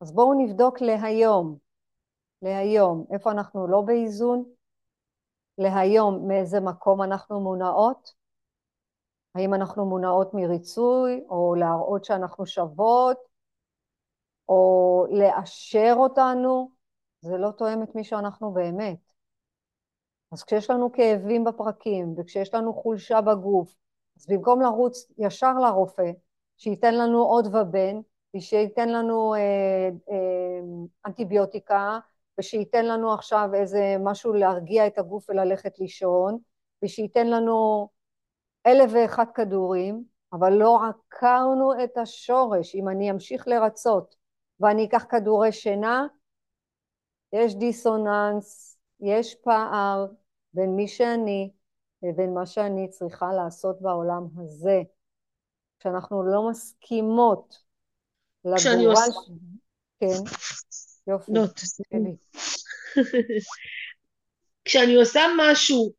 אז בואו נבדוק להיום, להיום, איפה אנחנו לא באיזון? להיום, מאיזה מקום אנחנו מונעות? האם אנחנו מונעות מריצוי, או להראות שאנחנו שוות, או לאשר אותנו? זה לא תואם את מי שאנחנו באמת. אז כשיש לנו כאבים בפרקים, וכשיש לנו חולשה בגוף, אז במקום לרוץ ישר לרופא, שייתן לנו עוד ובן, ושייתן לנו אה, אה, אנטיביוטיקה, ושייתן לנו עכשיו איזה משהו להרגיע את הגוף וללכת לישון, ושייתן לנו אלף ואחד כדורים, אבל לא עקרנו את השורש. אם אני אמשיך לרצות ואני אקח כדורי שינה, יש דיסוננס, יש פער בין מי שאני לבין מה שאני צריכה לעשות בעולם הזה. כשאנחנו לא מסכימות לגורל... עושה... כן, יופי. לא, תסתכלי. [laughs] כשאני עושה משהו,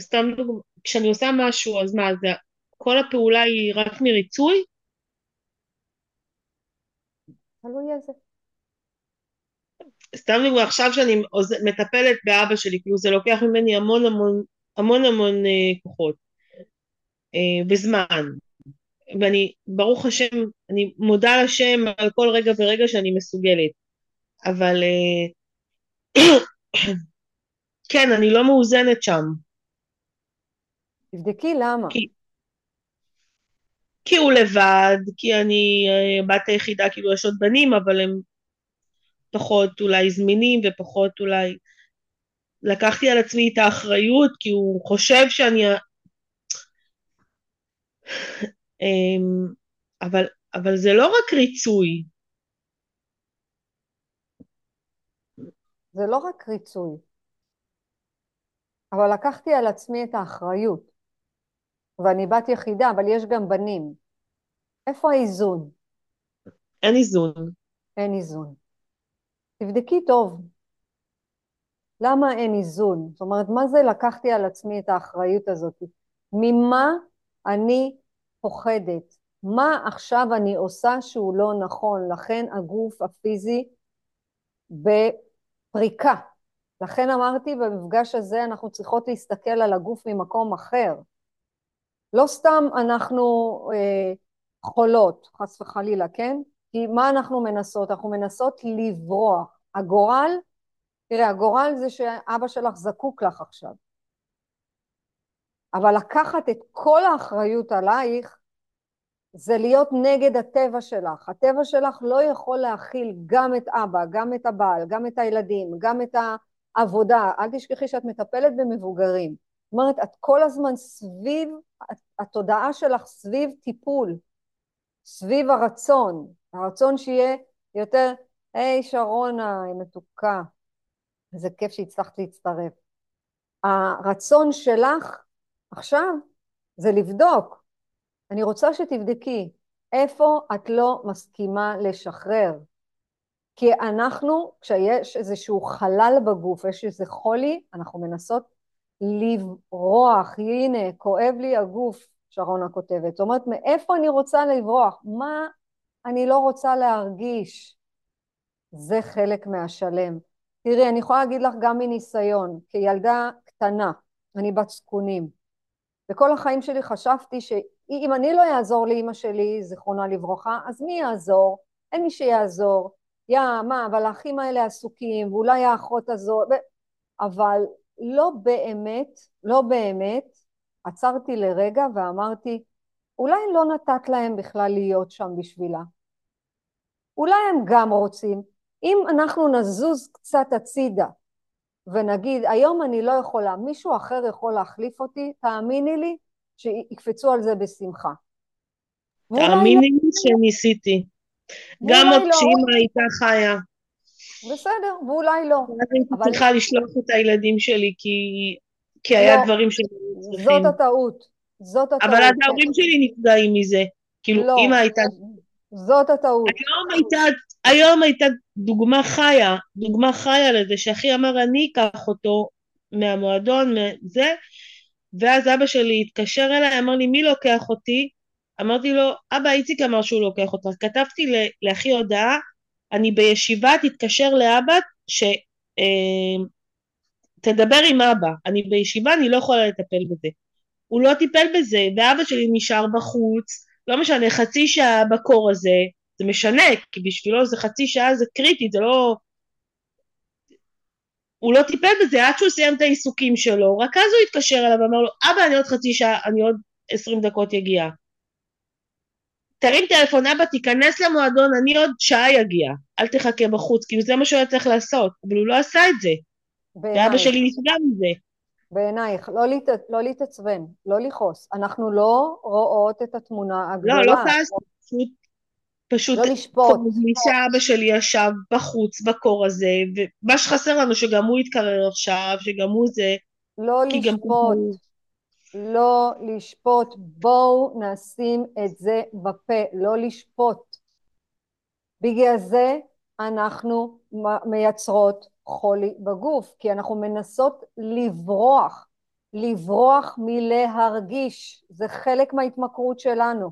סתם דוגמא, כשאני עושה משהו, אז מה, זה, כל הפעולה היא רק מריצוי? תלוי איזה. סתם דוגמא, עכשיו שאני מטפלת באבא שלי, כאילו זה לוקח ממני המון המון המון המון אה, כוחות אה, וזמן. ואני, ברוך השם, אני מודה לשם על כל רגע ורגע שאני מסוגלת. אבל אה, [clears throat] כן, אני לא מאוזנת שם. תבדקי למה. כי, כי הוא לבד, כי אני אה, בת היחידה, כאילו יש עוד בנים, אבל הם פחות אולי זמינים ופחות אולי לקחתי על עצמי את האחריות כי הוא חושב שאני... אמ, אבל, אבל זה לא רק ריצוי. זה לא רק ריצוי, אבל לקחתי על עצמי את האחריות. ואני בת יחידה, אבל יש גם בנים. איפה האיזון? אין איזון. אין איזון. תבדקי טוב, למה אין איזון? זאת אומרת, מה זה לקחתי על עצמי את האחריות הזאת? ממה אני פוחדת? מה עכשיו אני עושה שהוא לא נכון? לכן הגוף הפיזי בפריקה. לכן אמרתי במפגש הזה אנחנו צריכות להסתכל על הגוף ממקום אחר. לא סתם אנחנו אה, חולות, חס וחלילה, כן? כי מה אנחנו מנסות? אנחנו מנסות לברוח. הגורל תראה, הגורל זה שאבא שלך זקוק לך עכשיו. אבל לקחת את כל האחריות עלייך זה להיות נגד הטבע שלך. הטבע שלך לא יכול להכיל גם את אבא, גם את הבעל, גם את הילדים, גם את העבודה. אל תשכחי שאת מטפלת במבוגרים. זאת אומרת, את כל הזמן סביב, התודעה שלך סביב טיפול, סביב הרצון, הרצון שיהיה יותר, היי שרונה, היא מתוקה, איזה כיף שהצלחת להצטרף. הרצון שלך עכשיו זה לבדוק. אני רוצה שתבדקי איפה את לא מסכימה לשחרר. כי אנחנו, כשיש איזשהו חלל בגוף, יש איזה חולי, אנחנו מנסות לברוח. הנה, כואב לי הגוף, שרונה כותבת. זאת אומרת, מאיפה אני רוצה לברוח? מה אני לא רוצה להרגיש? זה חלק מהשלם. תראי, אני יכולה להגיד לך גם מניסיון, כילדה קטנה, אני בת זקונים, וכל החיים שלי חשבתי שאם אני לא אעזור לאימא שלי, זיכרונה לברכה, אז מי יעזור? אין מי שיעזור. יא, מה, אבל האחים האלה עסוקים, ואולי האחות הזו, ו... אבל לא באמת, לא באמת, עצרתי לרגע ואמרתי, אולי לא נתת להם בכלל להיות שם בשבילה. אולי הם גם רוצים. אם אנחנו נזוז קצת הצידה ונגיד, היום אני לא יכולה, מישהו אחר יכול להחליף אותי, תאמיני לי שיקפצו על זה בשמחה. תאמיני לי שניסיתי. גם עוד לא. כשאימא הייתה חיה. בסדר, ואולי לא. אז הייתי אבל... צריכה לשלוח את הילדים שלי, כי, כי היה לא, דברים צריכים. זאת הטעות. זאת הטעות. אבל אז ההורים שלי נפגעים מזה. כאילו, לא, אימא הייתה... זאת הטעות. היום הייתה, היום הייתה דוגמה חיה, דוגמה חיה לזה, שאחי אמר, אני אקח אותו מהמועדון, זה, ואז אבא שלי התקשר אליי, אמר לי, מי לוקח אותי? אמרתי לו, אבא איציק אמר שהוא לוקח אותך. כתבתי לאחי הודעה, אני בישיבה, תתקשר לאבא, שתדבר אה, עם אבא. אני בישיבה, אני לא יכולה לטפל בזה. הוא לא טיפל בזה, ואבא שלי נשאר בחוץ, לא משנה, חצי שעה בקור הזה, זה משנה, כי בשבילו זה חצי שעה, זה קריטי, זה לא... הוא לא טיפל בזה עד שהוא סיים את העיסוקים שלו, רק אז הוא התקשר אליו ואמר לו, אבא, אני עוד חצי שעה, אני עוד עשרים דקות יגיע. תרים טלפון, אבא, תיכנס למועדון, אני עוד שעה אגיע, אל תחכה בחוץ, כאילו זה מה שהוא היה צריך לעשות, אבל הוא לא עשה את זה. ואבא שלי נפגע מזה. בעינייך, לא, להת... לא להתעצבן, לא לכעוס. אנחנו לא רואות את התמונה הגדולה. לא, לא כעסתי, פשוט, פשוט, לא לשפוט. שאבא שלי ישב בחוץ בקור הזה, ומה שחסר לנו שגם הוא יתקרר עכשיו, שגם הוא זה. לא לשפוט. לא לשפוט. בואו נשים את זה בפה, לא לשפוט. בגלל זה אנחנו מייצרות חולי בגוף, כי אנחנו מנסות לברוח, לברוח מלהרגיש, זה חלק מההתמכרות שלנו.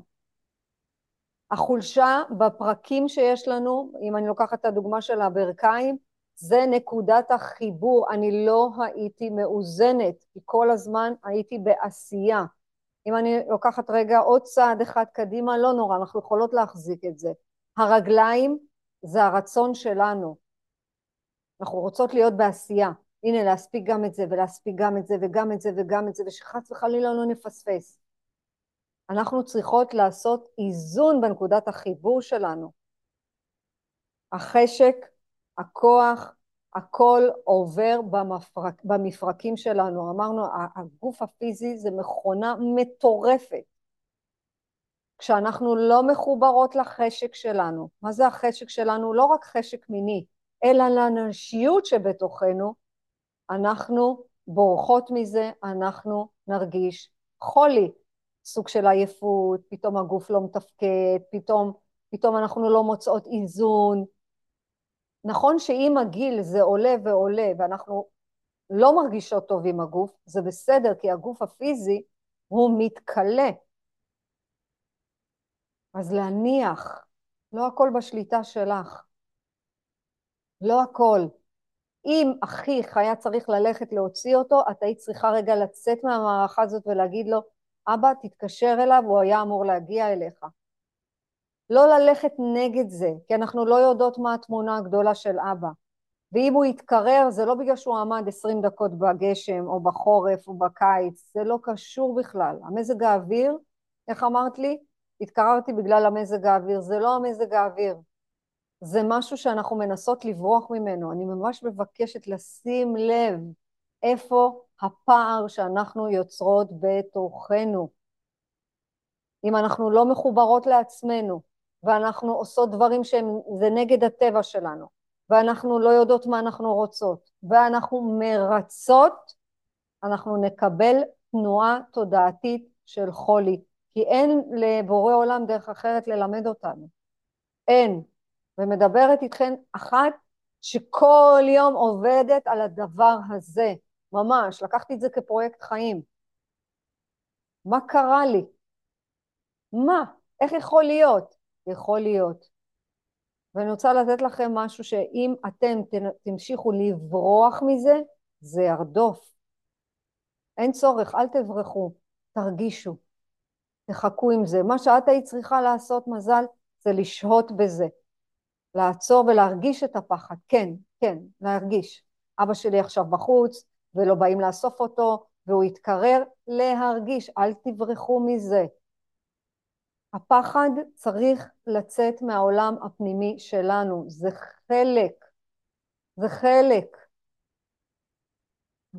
החולשה בפרקים שיש לנו, אם אני לוקחת את הדוגמה של הברכיים, זה נקודת החיבור. אני לא הייתי מאוזנת, כי כל הזמן הייתי בעשייה. אם אני לוקחת רגע עוד צעד אחד קדימה, לא נורא, אנחנו יכולות להחזיק את זה. הרגליים זה הרצון שלנו. אנחנו רוצות להיות בעשייה. הנה, להספיק גם את זה, ולהספיק גם את זה, וגם את זה, וגם את זה, ושחס וחלילה לא נפספס. אנחנו צריכות לעשות איזון בנקודת החיבור שלנו. החשק, הכוח, הכל עובר במפרק, במפרקים שלנו. אמרנו, הגוף הפיזי זה מכונה מטורפת. כשאנחנו לא מחוברות לחשק שלנו, מה זה החשק שלנו? לא רק חשק מיני, אלא לנשיות שבתוכנו, אנחנו בורחות מזה, אנחנו נרגיש חולי, סוג של עייפות, פתאום הגוף לא מתפקד, פתאום, פתאום אנחנו לא מוצאות איזון. נכון שעם הגיל זה עולה ועולה ואנחנו לא מרגישות טוב עם הגוף, זה בסדר כי הגוף הפיזי הוא מתכלה. אז להניח, לא הכל בשליטה שלך. לא הכל. אם אחיך היה צריך ללכת להוציא אותו, את היית צריכה רגע לצאת מהמערכה הזאת ולהגיד לו, אבא, תתקשר אליו, הוא היה אמור להגיע אליך. לא ללכת נגד זה, כי אנחנו לא יודעות מה התמונה הגדולה של אבא. ואם הוא יתקרר, זה לא בגלל שהוא עמד עשרים דקות בגשם, או בחורף, או בקיץ, זה לא קשור בכלל. המזג האוויר, איך אמרת לי? התקררתי בגלל המזג האוויר, זה לא המזג האוויר. זה משהו שאנחנו מנסות לברוח ממנו. אני ממש מבקשת לשים לב איפה הפער שאנחנו יוצרות בתוכנו. אם אנחנו לא מחוברות לעצמנו, ואנחנו עושות דברים שזה נגד הטבע שלנו, ואנחנו לא יודעות מה אנחנו רוצות, ואנחנו מרצות, אנחנו נקבל תנועה תודעתית של חולי, כי אין לבורא עולם דרך אחרת ללמד אותנו. אין. ומדברת איתכן אחת שכל יום עובדת על הדבר הזה, ממש, לקחתי את זה כפרויקט חיים. מה קרה לי? מה? איך יכול להיות? יכול להיות. ואני רוצה לתת לכם משהו שאם אתם תמשיכו לברוח מזה, זה ירדוף. אין צורך, אל תברחו, תרגישו, תחכו עם זה. מה שאת היית צריכה לעשות, מזל, זה לשהות בזה. לעצור ולהרגיש את הפחד, כן, כן, להרגיש. אבא שלי עכשיו בחוץ ולא באים לאסוף אותו והוא יתקרר, להרגיש, אל תברחו מזה. הפחד צריך לצאת מהעולם הפנימי שלנו, זה חלק, זה חלק.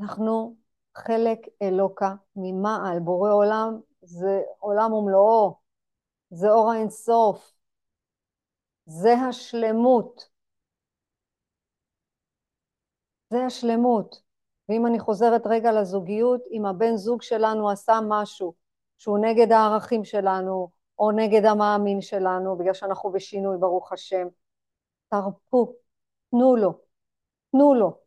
אנחנו חלק אלוקה ממעל, בורא עולם זה עולם ומלואו, זה אור האינסוף, זה השלמות. זה השלמות. ואם אני חוזרת רגע לזוגיות, אם הבן זוג שלנו עשה משהו שהוא נגד הערכים שלנו, או נגד המאמין שלנו, בגלל שאנחנו בשינוי, ברוך השם, תרפו, תנו לו, תנו לו.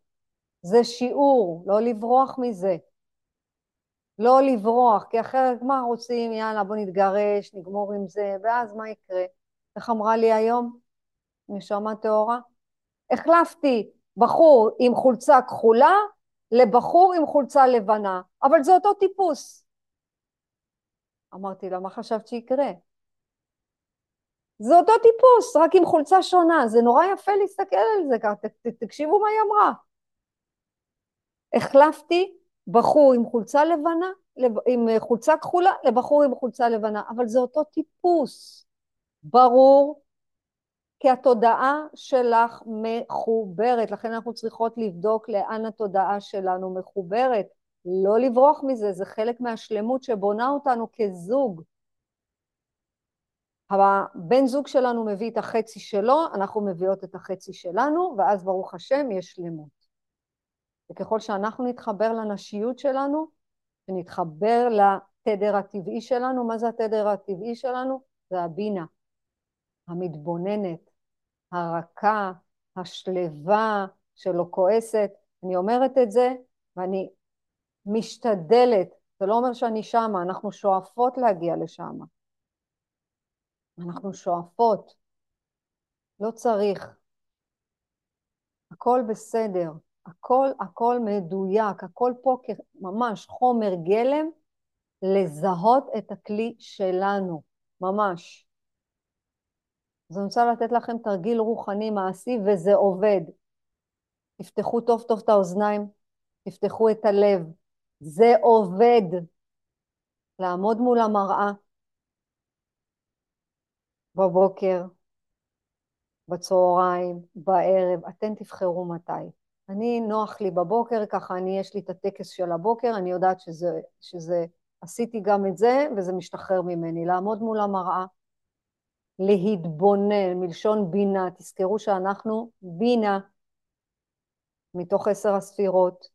זה שיעור, לא לברוח מזה. לא לברוח, כי אחרת מה רוצים, יאללה בוא נתגרש, נגמור עם זה, ואז מה יקרה? איך אמרה לי היום נשמה טהורה? החלפתי בחור עם חולצה כחולה לבחור עם חולצה לבנה, אבל זה אותו טיפוס. אמרתי לה, מה חשבת שיקרה? זה אותו טיפוס, רק עם חולצה שונה, זה נורא יפה להסתכל על זה ככה, תקשיבו מה היא אמרה. החלפתי בחור עם חולצה לבנה, עם חולצה כחולה, לבחור עם חולצה לבנה, אבל זה אותו טיפוס. ברור, כי התודעה שלך מחוברת, לכן אנחנו צריכות לבדוק לאן התודעה שלנו מחוברת. לא לברוח מזה, זה חלק מהשלמות שבונה אותנו כזוג. הבן זוג שלנו מביא את החצי שלו, אנחנו מביאות את החצי שלנו, ואז ברוך השם יש שלמות. וככל שאנחנו נתחבר לנשיות שלנו, ונתחבר לתדר הטבעי שלנו, מה זה התדר הטבעי שלנו? זה הבינה, המתבוננת, הרכה, השלווה, שלא כועסת. אני אומרת את זה, ואני משתדלת, זה לא אומר שאני שמה, אנחנו שואפות להגיע לשם. אנחנו שואפות, לא צריך. הכל בסדר. הכל הכל מדויק, הכל פה ממש חומר גלם לזהות את הכלי שלנו, ממש. אז אני רוצה לתת לכם תרגיל רוחני מעשי וזה עובד. תפתחו טוב טוב את האוזניים, תפתחו את הלב, זה עובד. לעמוד מול המראה בבוקר, בצהריים, בערב, אתם תבחרו מתי. אני, נוח לי בבוקר, ככה אני, יש לי את הטקס של הבוקר, אני יודעת שזה, שזה, עשיתי גם את זה, וזה משתחרר ממני. לעמוד מול המראה, להתבונן, מלשון בינה, תזכרו שאנחנו בינה מתוך עשר הספירות,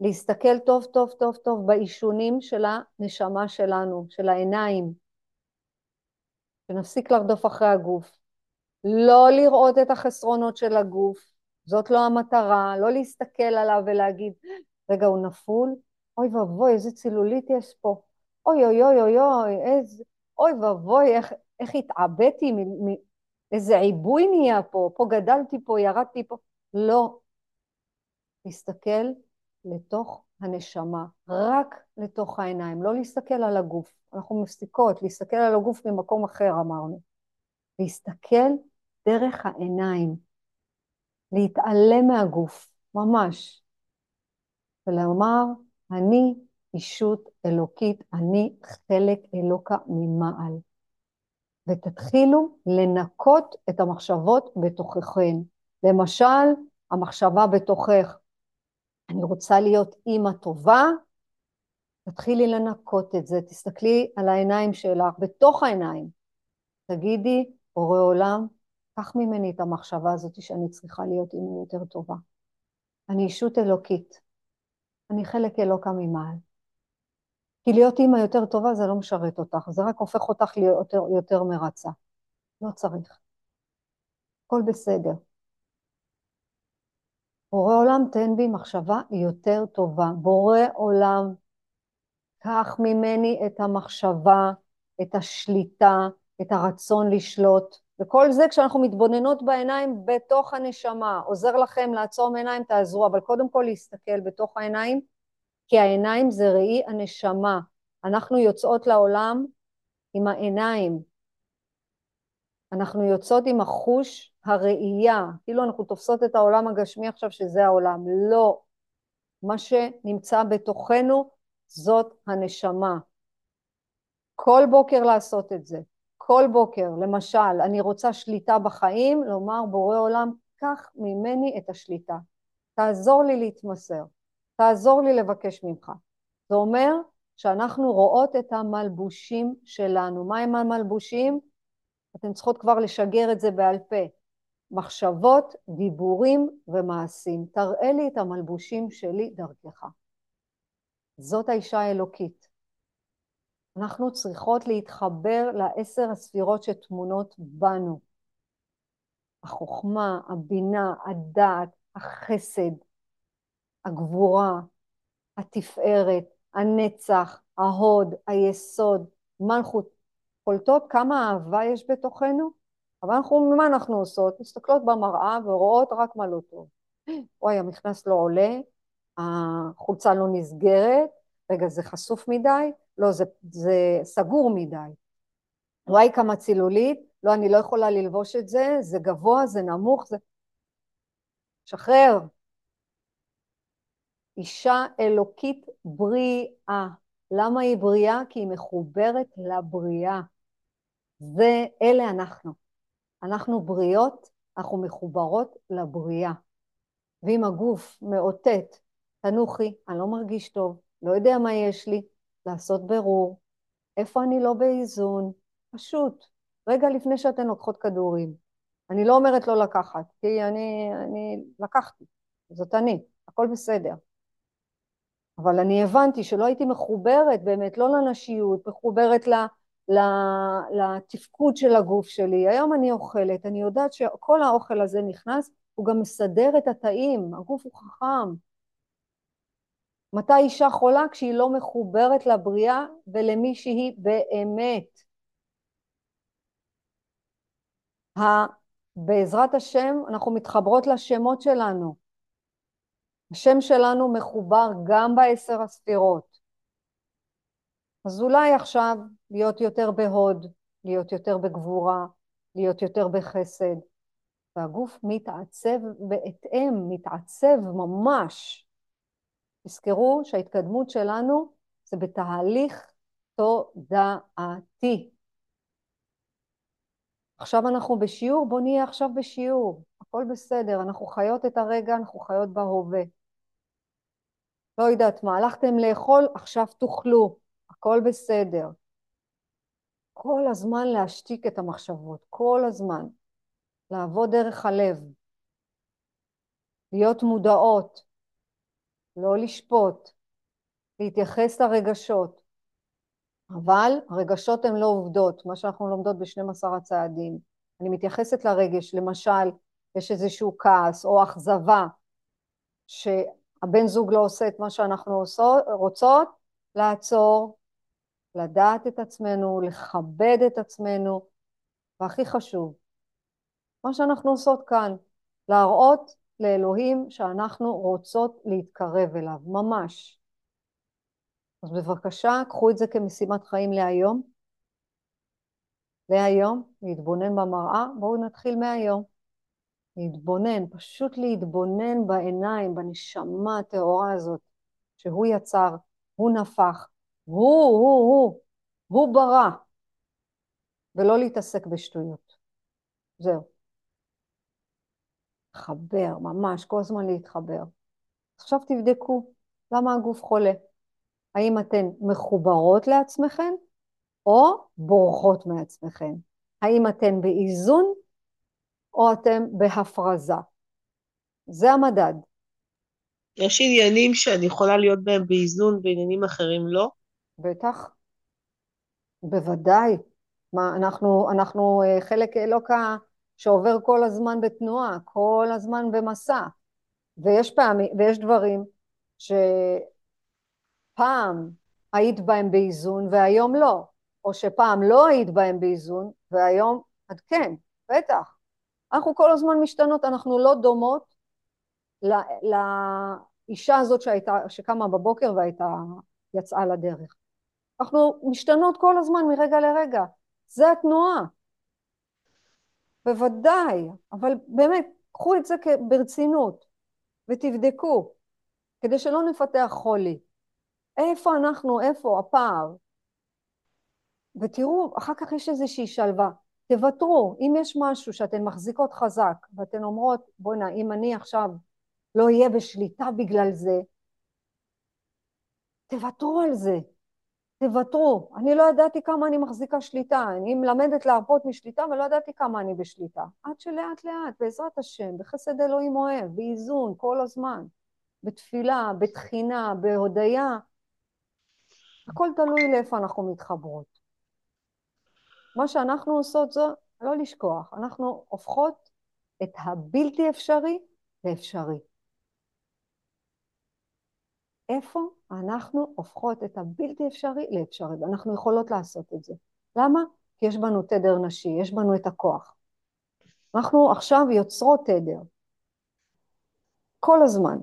להסתכל טוב טוב טוב טוב באישונים של הנשמה שלנו, של העיניים, שנפסיק לרדוף אחרי הגוף, לא לראות את החסרונות של הגוף, זאת לא המטרה, לא להסתכל עליו ולהגיד, רגע, הוא נפול? אוי ואבוי, איזה צילולית יש פה. אוי אוי אוי אוי, איזה... אוי ואבוי, איך, איך התעבדתי, מ, איזה עיבוי נהיה פה, פה גדלתי פה, ירדתי פה. לא. להסתכל לתוך הנשמה, רק לתוך העיניים, לא להסתכל על הגוף. אנחנו מפסיקות להסתכל על הגוף ממקום אחר, אמרנו. להסתכל דרך העיניים. להתעלם מהגוף, ממש, ולומר, אני אישות אלוקית, אני חלק אלוקה ממעל. ותתחילו לנקות את המחשבות בתוככן. למשל, המחשבה בתוכך, אני רוצה להיות אימא טובה, תתחילי לנקות את זה, תסתכלי על העיניים שלך, בתוך העיניים. תגידי, בורא עולם, קח ממני את המחשבה הזאת שאני צריכה להיות אימא יותר טובה. אני אישות אלוקית. אני חלק אלוקה ממעל. כי להיות אימא יותר טובה זה לא משרת אותך, זה רק הופך אותך להיות יותר, יותר מרצה. לא צריך. הכל בסדר. בורא עולם תן בי מחשבה יותר טובה. בורא עולם, קח ממני את המחשבה, את השליטה, את הרצון לשלוט, וכל זה כשאנחנו מתבוננות בעיניים בתוך הנשמה. עוזר לכם לעצום עיניים, תעזרו, אבל קודם כל להסתכל בתוך העיניים, כי העיניים זה ראי הנשמה. אנחנו יוצאות לעולם עם העיניים. אנחנו יוצאות עם החוש הראייה, כאילו אנחנו תופסות את העולם הגשמי עכשיו שזה העולם. לא. מה שנמצא בתוכנו זאת הנשמה. כל בוקר לעשות את זה. כל בוקר, למשל, אני רוצה שליטה בחיים, לומר, בורא עולם, קח ממני את השליטה. תעזור לי להתמסר, תעזור לי לבקש ממך. זה אומר שאנחנו רואות את המלבושים שלנו. מה הם המלבושים? אתן צריכות כבר לשגר את זה בעל פה. מחשבות, דיבורים ומעשים. תראה לי את המלבושים שלי דרכך. זאת האישה האלוקית. אנחנו צריכות להתחבר לעשר הספירות שטמונות בנו. החוכמה, הבינה, הדעת, החסד, הגבורה, התפארת, הנצח, ההוד, היסוד, מלכות. קולטות כמה אהבה יש בתוכנו? אבל אנחנו, מה אנחנו עושות? מסתכלות במראה ורואות רק מה לא טוב. אוי, המכנס לא עולה, החולצה לא נסגרת, רגע, זה חשוף מדי? לא, זה, זה סגור מדי. וואי, כמה צילולית, לא, אני לא יכולה ללבוש את זה, זה גבוה, זה נמוך, זה... שחרר. אישה אלוקית בריאה. למה היא בריאה? כי היא מחוברת לבריאה. זה, אלה אנחנו. אנחנו בריאות, אנחנו מחוברות לבריאה. ואם הגוף מאותת, תנוחי, אני לא מרגיש טוב, לא יודע מה יש לי, לעשות ברור, איפה אני לא באיזון, פשוט, רגע לפני שאתן לוקחות כדורים. אני לא אומרת לא לקחת, כי אני, אני לקחתי, זאת אני, הכל בסדר. אבל אני הבנתי שלא הייתי מחוברת באמת, לא לנשיות, מחוברת ל, ל, לתפקוד של הגוף שלי. היום אני אוכלת, אני יודעת שכל האוכל הזה נכנס, הוא גם מסדר את התאים, הגוף הוא חכם. מתי אישה חולה? כשהיא לא מחוברת לבריאה ולמי שהיא באמת. בעזרת השם אנחנו מתחברות לשמות שלנו. השם שלנו מחובר גם בעשר הספירות. אז אולי עכשיו להיות יותר בהוד, להיות יותר בגבורה, להיות יותר בחסד. והגוף מתעצב בהתאם, מתעצב ממש. תזכרו שההתקדמות שלנו זה בתהליך תודעתי. עכשיו אנחנו בשיעור, בואו נהיה עכשיו בשיעור, הכל בסדר, אנחנו חיות את הרגע, אנחנו חיות בהווה. לא יודעת מה, הלכתם לאכול, עכשיו תאכלו, הכל בסדר. כל הזמן להשתיק את המחשבות, כל הזמן. לעבוד דרך הלב. להיות מודעות, לא לשפוט, להתייחס לרגשות. אבל הרגשות הן לא עובדות, מה שאנחנו לומדות ב-12 הצעדים. אני מתייחסת לרגש, למשל, יש איזשהו כעס או אכזבה, שהבן זוג לא עושה את מה שאנחנו עושות, רוצות, לעצור, לדעת את עצמנו, לכבד את עצמנו, והכי חשוב, מה שאנחנו עושות כאן, להראות לאלוהים שאנחנו רוצות להתקרב אליו, ממש. אז בבקשה, קחו את זה כמשימת חיים להיום. להיום, להתבונן במראה, בואו נתחיל מהיום. להתבונן, פשוט להתבונן בעיניים, בנשמה הטהורה הזאת, שהוא יצר, הוא נפח, הוא, הוא, הוא, הוא ברא, ולא להתעסק בשטויות. זהו. להתחבר, ממש, כל הזמן להתחבר. עכשיו תבדקו למה הגוף חולה. האם אתן מחוברות לעצמכן או בורחות מעצמכן? האם אתן באיזון או אתן בהפרזה? זה המדד. יש עניינים שאני יכולה להיות בהם באיזון ועניינים אחרים לא? בטח. בוודאי. מה, אנחנו, אנחנו אה, חלק אלוקה שעובר כל הזמן בתנועה, כל הזמן במסע. ויש פעמים, ויש דברים שפעם היית בהם באיזון והיום לא, או שפעם לא היית בהם באיזון והיום את כן, בטח. אנחנו כל הזמן משתנות, אנחנו לא דומות לא, לאישה הזאת שהייתה, שקמה בבוקר והייתה, יצאה לדרך. אנחנו משתנות כל הזמן מרגע לרגע, זה התנועה. בוודאי, אבל באמת, קחו את זה ברצינות ותבדקו, כדי שלא נפתח חולי. איפה אנחנו, איפה הפער? ותראו, אחר כך יש איזושהי שלווה. תוותרו, אם יש משהו שאתן מחזיקות חזק ואתן אומרות, בוא'נה, אם אני עכשיו לא אהיה בשליטה בגלל זה, תוותרו על זה, תוותרו. אני לא ידעתי כמה אני מחזיקה שליטה, אני מלמדת להרפות משליטה ולא ידעתי כמה אני בשליטה. עד שלאט לאט, בעזרת השם, בחסד אלוהים אוהב, באיזון כל הזמן, בתפילה, בתחינה, בהודיה, הכל תלוי לאיפה אנחנו מתחברות. מה שאנחנו עושות זו לא לשכוח, אנחנו הופכות את הבלתי אפשרי לאפשרי. איפה אנחנו הופכות את הבלתי אפשרי לאפשרי, ואנחנו יכולות לעשות את זה. למה? כי יש בנו תדר נשי, יש בנו את הכוח. אנחנו עכשיו יוצרות תדר, כל הזמן.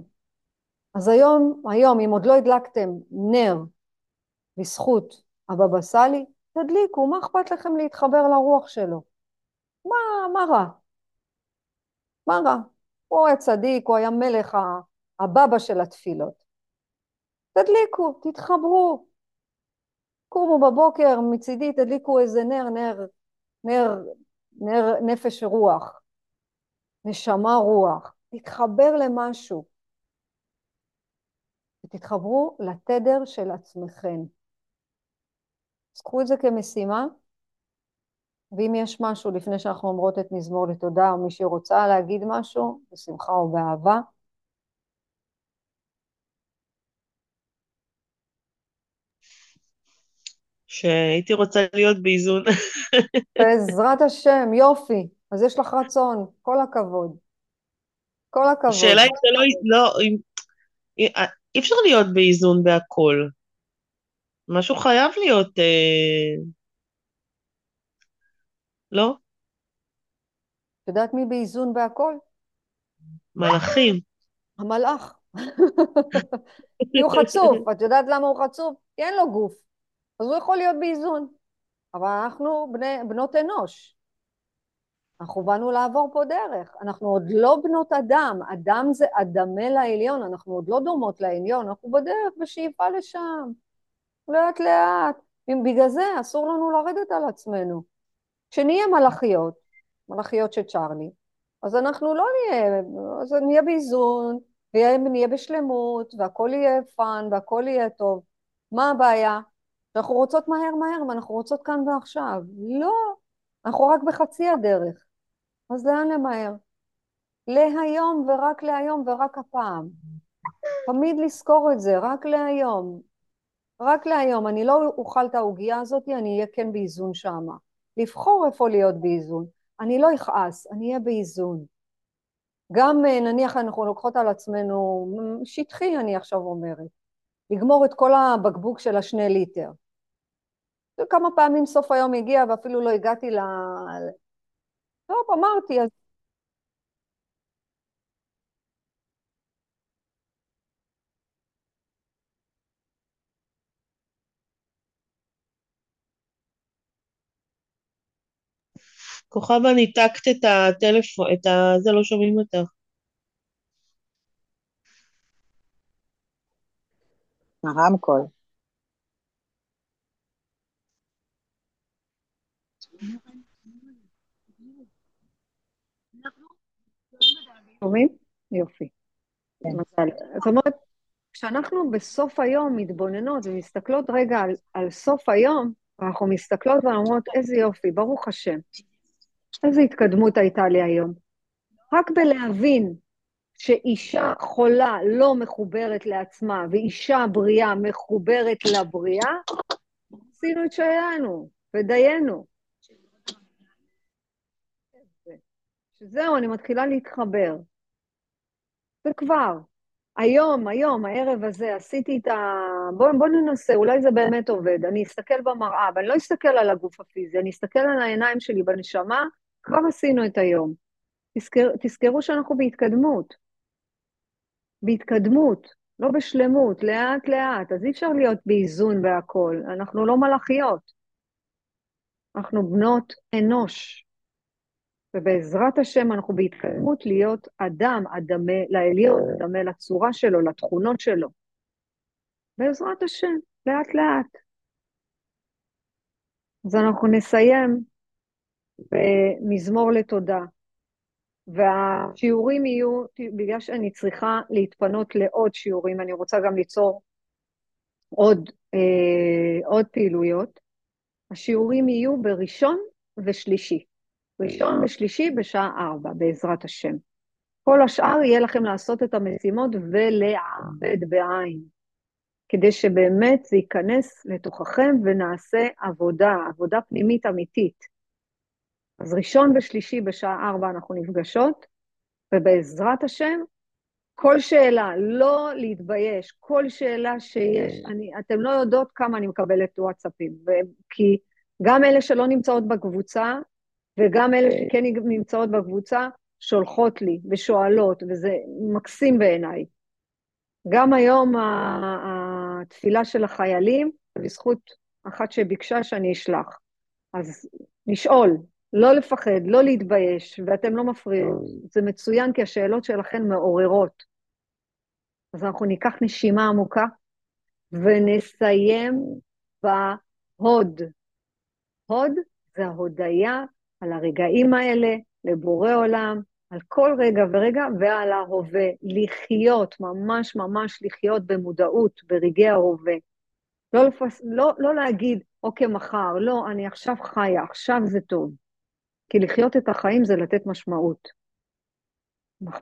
אז היום, היום, אם עוד לא הדלקתם נר בזכות הבבא סאלי, תדליקו, מה אכפת לכם להתחבר לרוח שלו? מה, מה רע? מה רע? הוא היה צדיק, הוא היה מלך הבבא של התפילות. תדליקו, תתחברו. קומו בבוקר, מצידי תדליקו איזה נר, נר, נר, נר נפש רוח, נשמה רוח, תתחבר למשהו. ותתחברו לתדר של עצמכם. אז קחו את זה כמשימה, ואם יש משהו לפני שאנחנו אומרות את מזמור לתודה, או מי שרוצה להגיד משהו, בשמחה ובאהבה. שהייתי רוצה להיות באיזון. [laughs] בעזרת השם, יופי. אז יש לך רצון, כל הכבוד. כל הכבוד. השאלה אם זה לא, לא אם, אי אפשר להיות באיזון בהכל. משהו חייב להיות, אה... לא? את יודעת מי באיזון בהכל? מלאכים. המלאך. כי הוא חצוף. את יודעת למה הוא חצוף? כי אין לו גוף. אז הוא יכול להיות באיזון. אבל אנחנו בני, בנות אנוש. אנחנו באנו לעבור פה דרך. אנחנו עוד לא בנות אדם. אדם זה אדמה לעליון. אנחנו עוד לא דומות לעליון. אנחנו בדרך, בשאיפה לשם. לאט לאט. אם בגלל זה אסור לנו לרדת על עצמנו. כשנהיה מלאכיות, מלאכיות של צ'ארלי, אז אנחנו לא נהיה, אז נהיה באיזון, ונהיה בשלמות, והכל יהיה fun, והכל יהיה טוב. מה הבעיה? אנחנו רוצות מהר מהר, ואנחנו רוצות כאן ועכשיו. לא, אנחנו רק בחצי הדרך. אז לאן למהר? להיום ורק להיום ורק הפעם. תמיד לזכור את זה, רק להיום. רק להיום. אני לא אוכל את העוגייה הזאת, אני אהיה כן באיזון שמה. לבחור איפה להיות באיזון. אני לא אכעס, אני אהיה באיזון. גם אה, נניח אנחנו לוקחות על עצמנו, שטחי אני עכשיו אומרת, לגמור את כל הבקבוק של השני ליטר. כמה פעמים סוף היום הגיע ואפילו לא הגעתי ל... טוב, אמרתי, אז כוכבה, ניתקת את הטלפון, את ה... זה, לא שומעים אותך. הרמקול. שומעים? יופי. זאת אומרת, כשאנחנו בסוף היום מתבוננות ומסתכלות רגע על, על סוף היום, אנחנו מסתכלות ואומרות, איזה יופי, ברוך השם. איזה התקדמות הייתה לי היום. רק בלהבין שאישה חולה לא מחוברת לעצמה ואישה בריאה מחוברת לבריאה, עשינו את שלנו ודיינו. שזהו, אני מתחילה להתחבר. וכבר, היום, היום, הערב הזה, עשיתי את ה... בואו בוא ננסה, אולי זה באמת עובד. אני אסתכל במראה, ואני לא אסתכל על הגוף הפיזי, אני אסתכל על העיניים שלי בנשמה, כבר עשינו את היום. תזכר, תזכרו שאנחנו בהתקדמות. בהתקדמות, לא בשלמות, לאט-לאט. אז אי אפשר להיות באיזון בהכל, אנחנו לא מלאכיות. אנחנו בנות אנוש. ובעזרת השם אנחנו בהתקדמות להיות אדם, אדמה לעליון, אדמה לצורה שלו, לתכונות שלו. בעזרת השם, לאט לאט. אז אנחנו נסיים במזמור לתודה. והשיעורים יהיו, בגלל שאני צריכה להתפנות לעוד שיעורים, אני רוצה גם ליצור עוד, אה, עוד פעילויות, השיעורים יהיו בראשון ושלישי. ראשון ושלישי בשעה ארבע, בעזרת השם. כל השאר יהיה לכם לעשות את המשימות ולעבד בעין, כדי שבאמת זה ייכנס לתוככם ונעשה עבודה, עבודה פנימית אמיתית. אז ראשון ושלישי בשעה ארבע אנחנו נפגשות, ובעזרת השם, כל שאלה, לא להתבייש, כל שאלה שיש, אני, אתם לא יודעות כמה אני מקבלת וואטסאפים, כי גם אלה שלא נמצאות בקבוצה, וגם אלה שכן נמצאות בקבוצה, שולחות לי ושואלות, וזה מקסים בעיניי. גם היום התפילה של החיילים, בזכות אחת שביקשה שאני אשלח. אז לשאול, לא לפחד, לא להתבייש, ואתם לא מפריעים. זה מצוין כי השאלות שלכם מעוררות. אז אנחנו ניקח נשימה עמוקה ונסיים בהוד. הוד זה ההודיה על הרגעים האלה, לבורא עולם, על כל רגע ורגע ועל ההווה. לחיות, ממש ממש לחיות במודעות, ברגעי ההווה. לא, לפס... לא, לא להגיד, אוקיי, מחר, לא, אני עכשיו חיה, עכשיו זה טוב. כי לחיות את החיים זה לתת משמעות,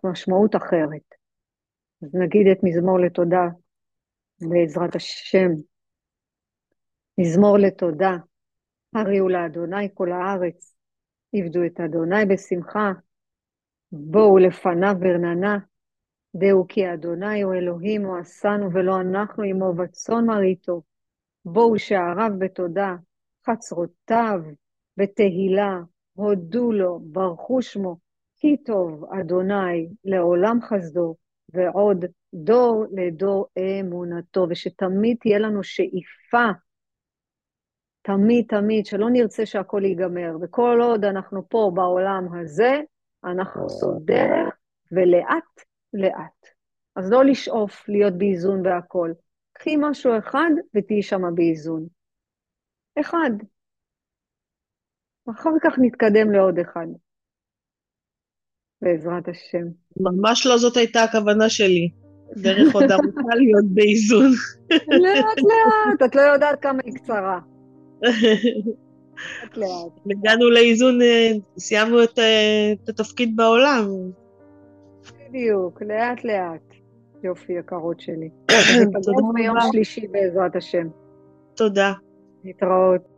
משמעות אחרת. אז נגיד את מזמור לתודה, בעזרת השם. מזמור לתודה, הריעו לאדוני כל הארץ, עבדו את אדוני בשמחה, בואו לפניו ברננה, דעו כי אדוני הוא אלוהים, הוא עשנו ולא אנחנו עמו, וצאן מרעיתו. בואו שעריו בתודה, חצרותיו בתהילה, הודו לו, ברכו שמו, כי טוב אדוני לעולם חסדו, ועוד דור לדור אמונתו, ושתמיד תהיה לנו שאיפה, תמיד תמיד, שלא נרצה שהכל ייגמר, וכל עוד אנחנו פה בעולם הזה, אנחנו עושות דרך, ולאט לאט. אז לא לשאוף להיות באיזון בהכל. קחי משהו אחד ותהיי שם באיזון. אחד. אחר כך נתקדם לעוד אחד. בעזרת השם. ממש לא זאת הייתה הכוונה שלי. דרך עוד ארוכה להיות באיזון. לאט לאט, את לא יודעת כמה היא קצרה. [laughs] הגענו לאיזון, אה, סיימנו את, אה, את התפקיד בעולם. בדיוק, לאט לאט. יופי, יקרות שלי. [coughs] תודה ביום שלישי בעזרת השם. תודה. להתראות.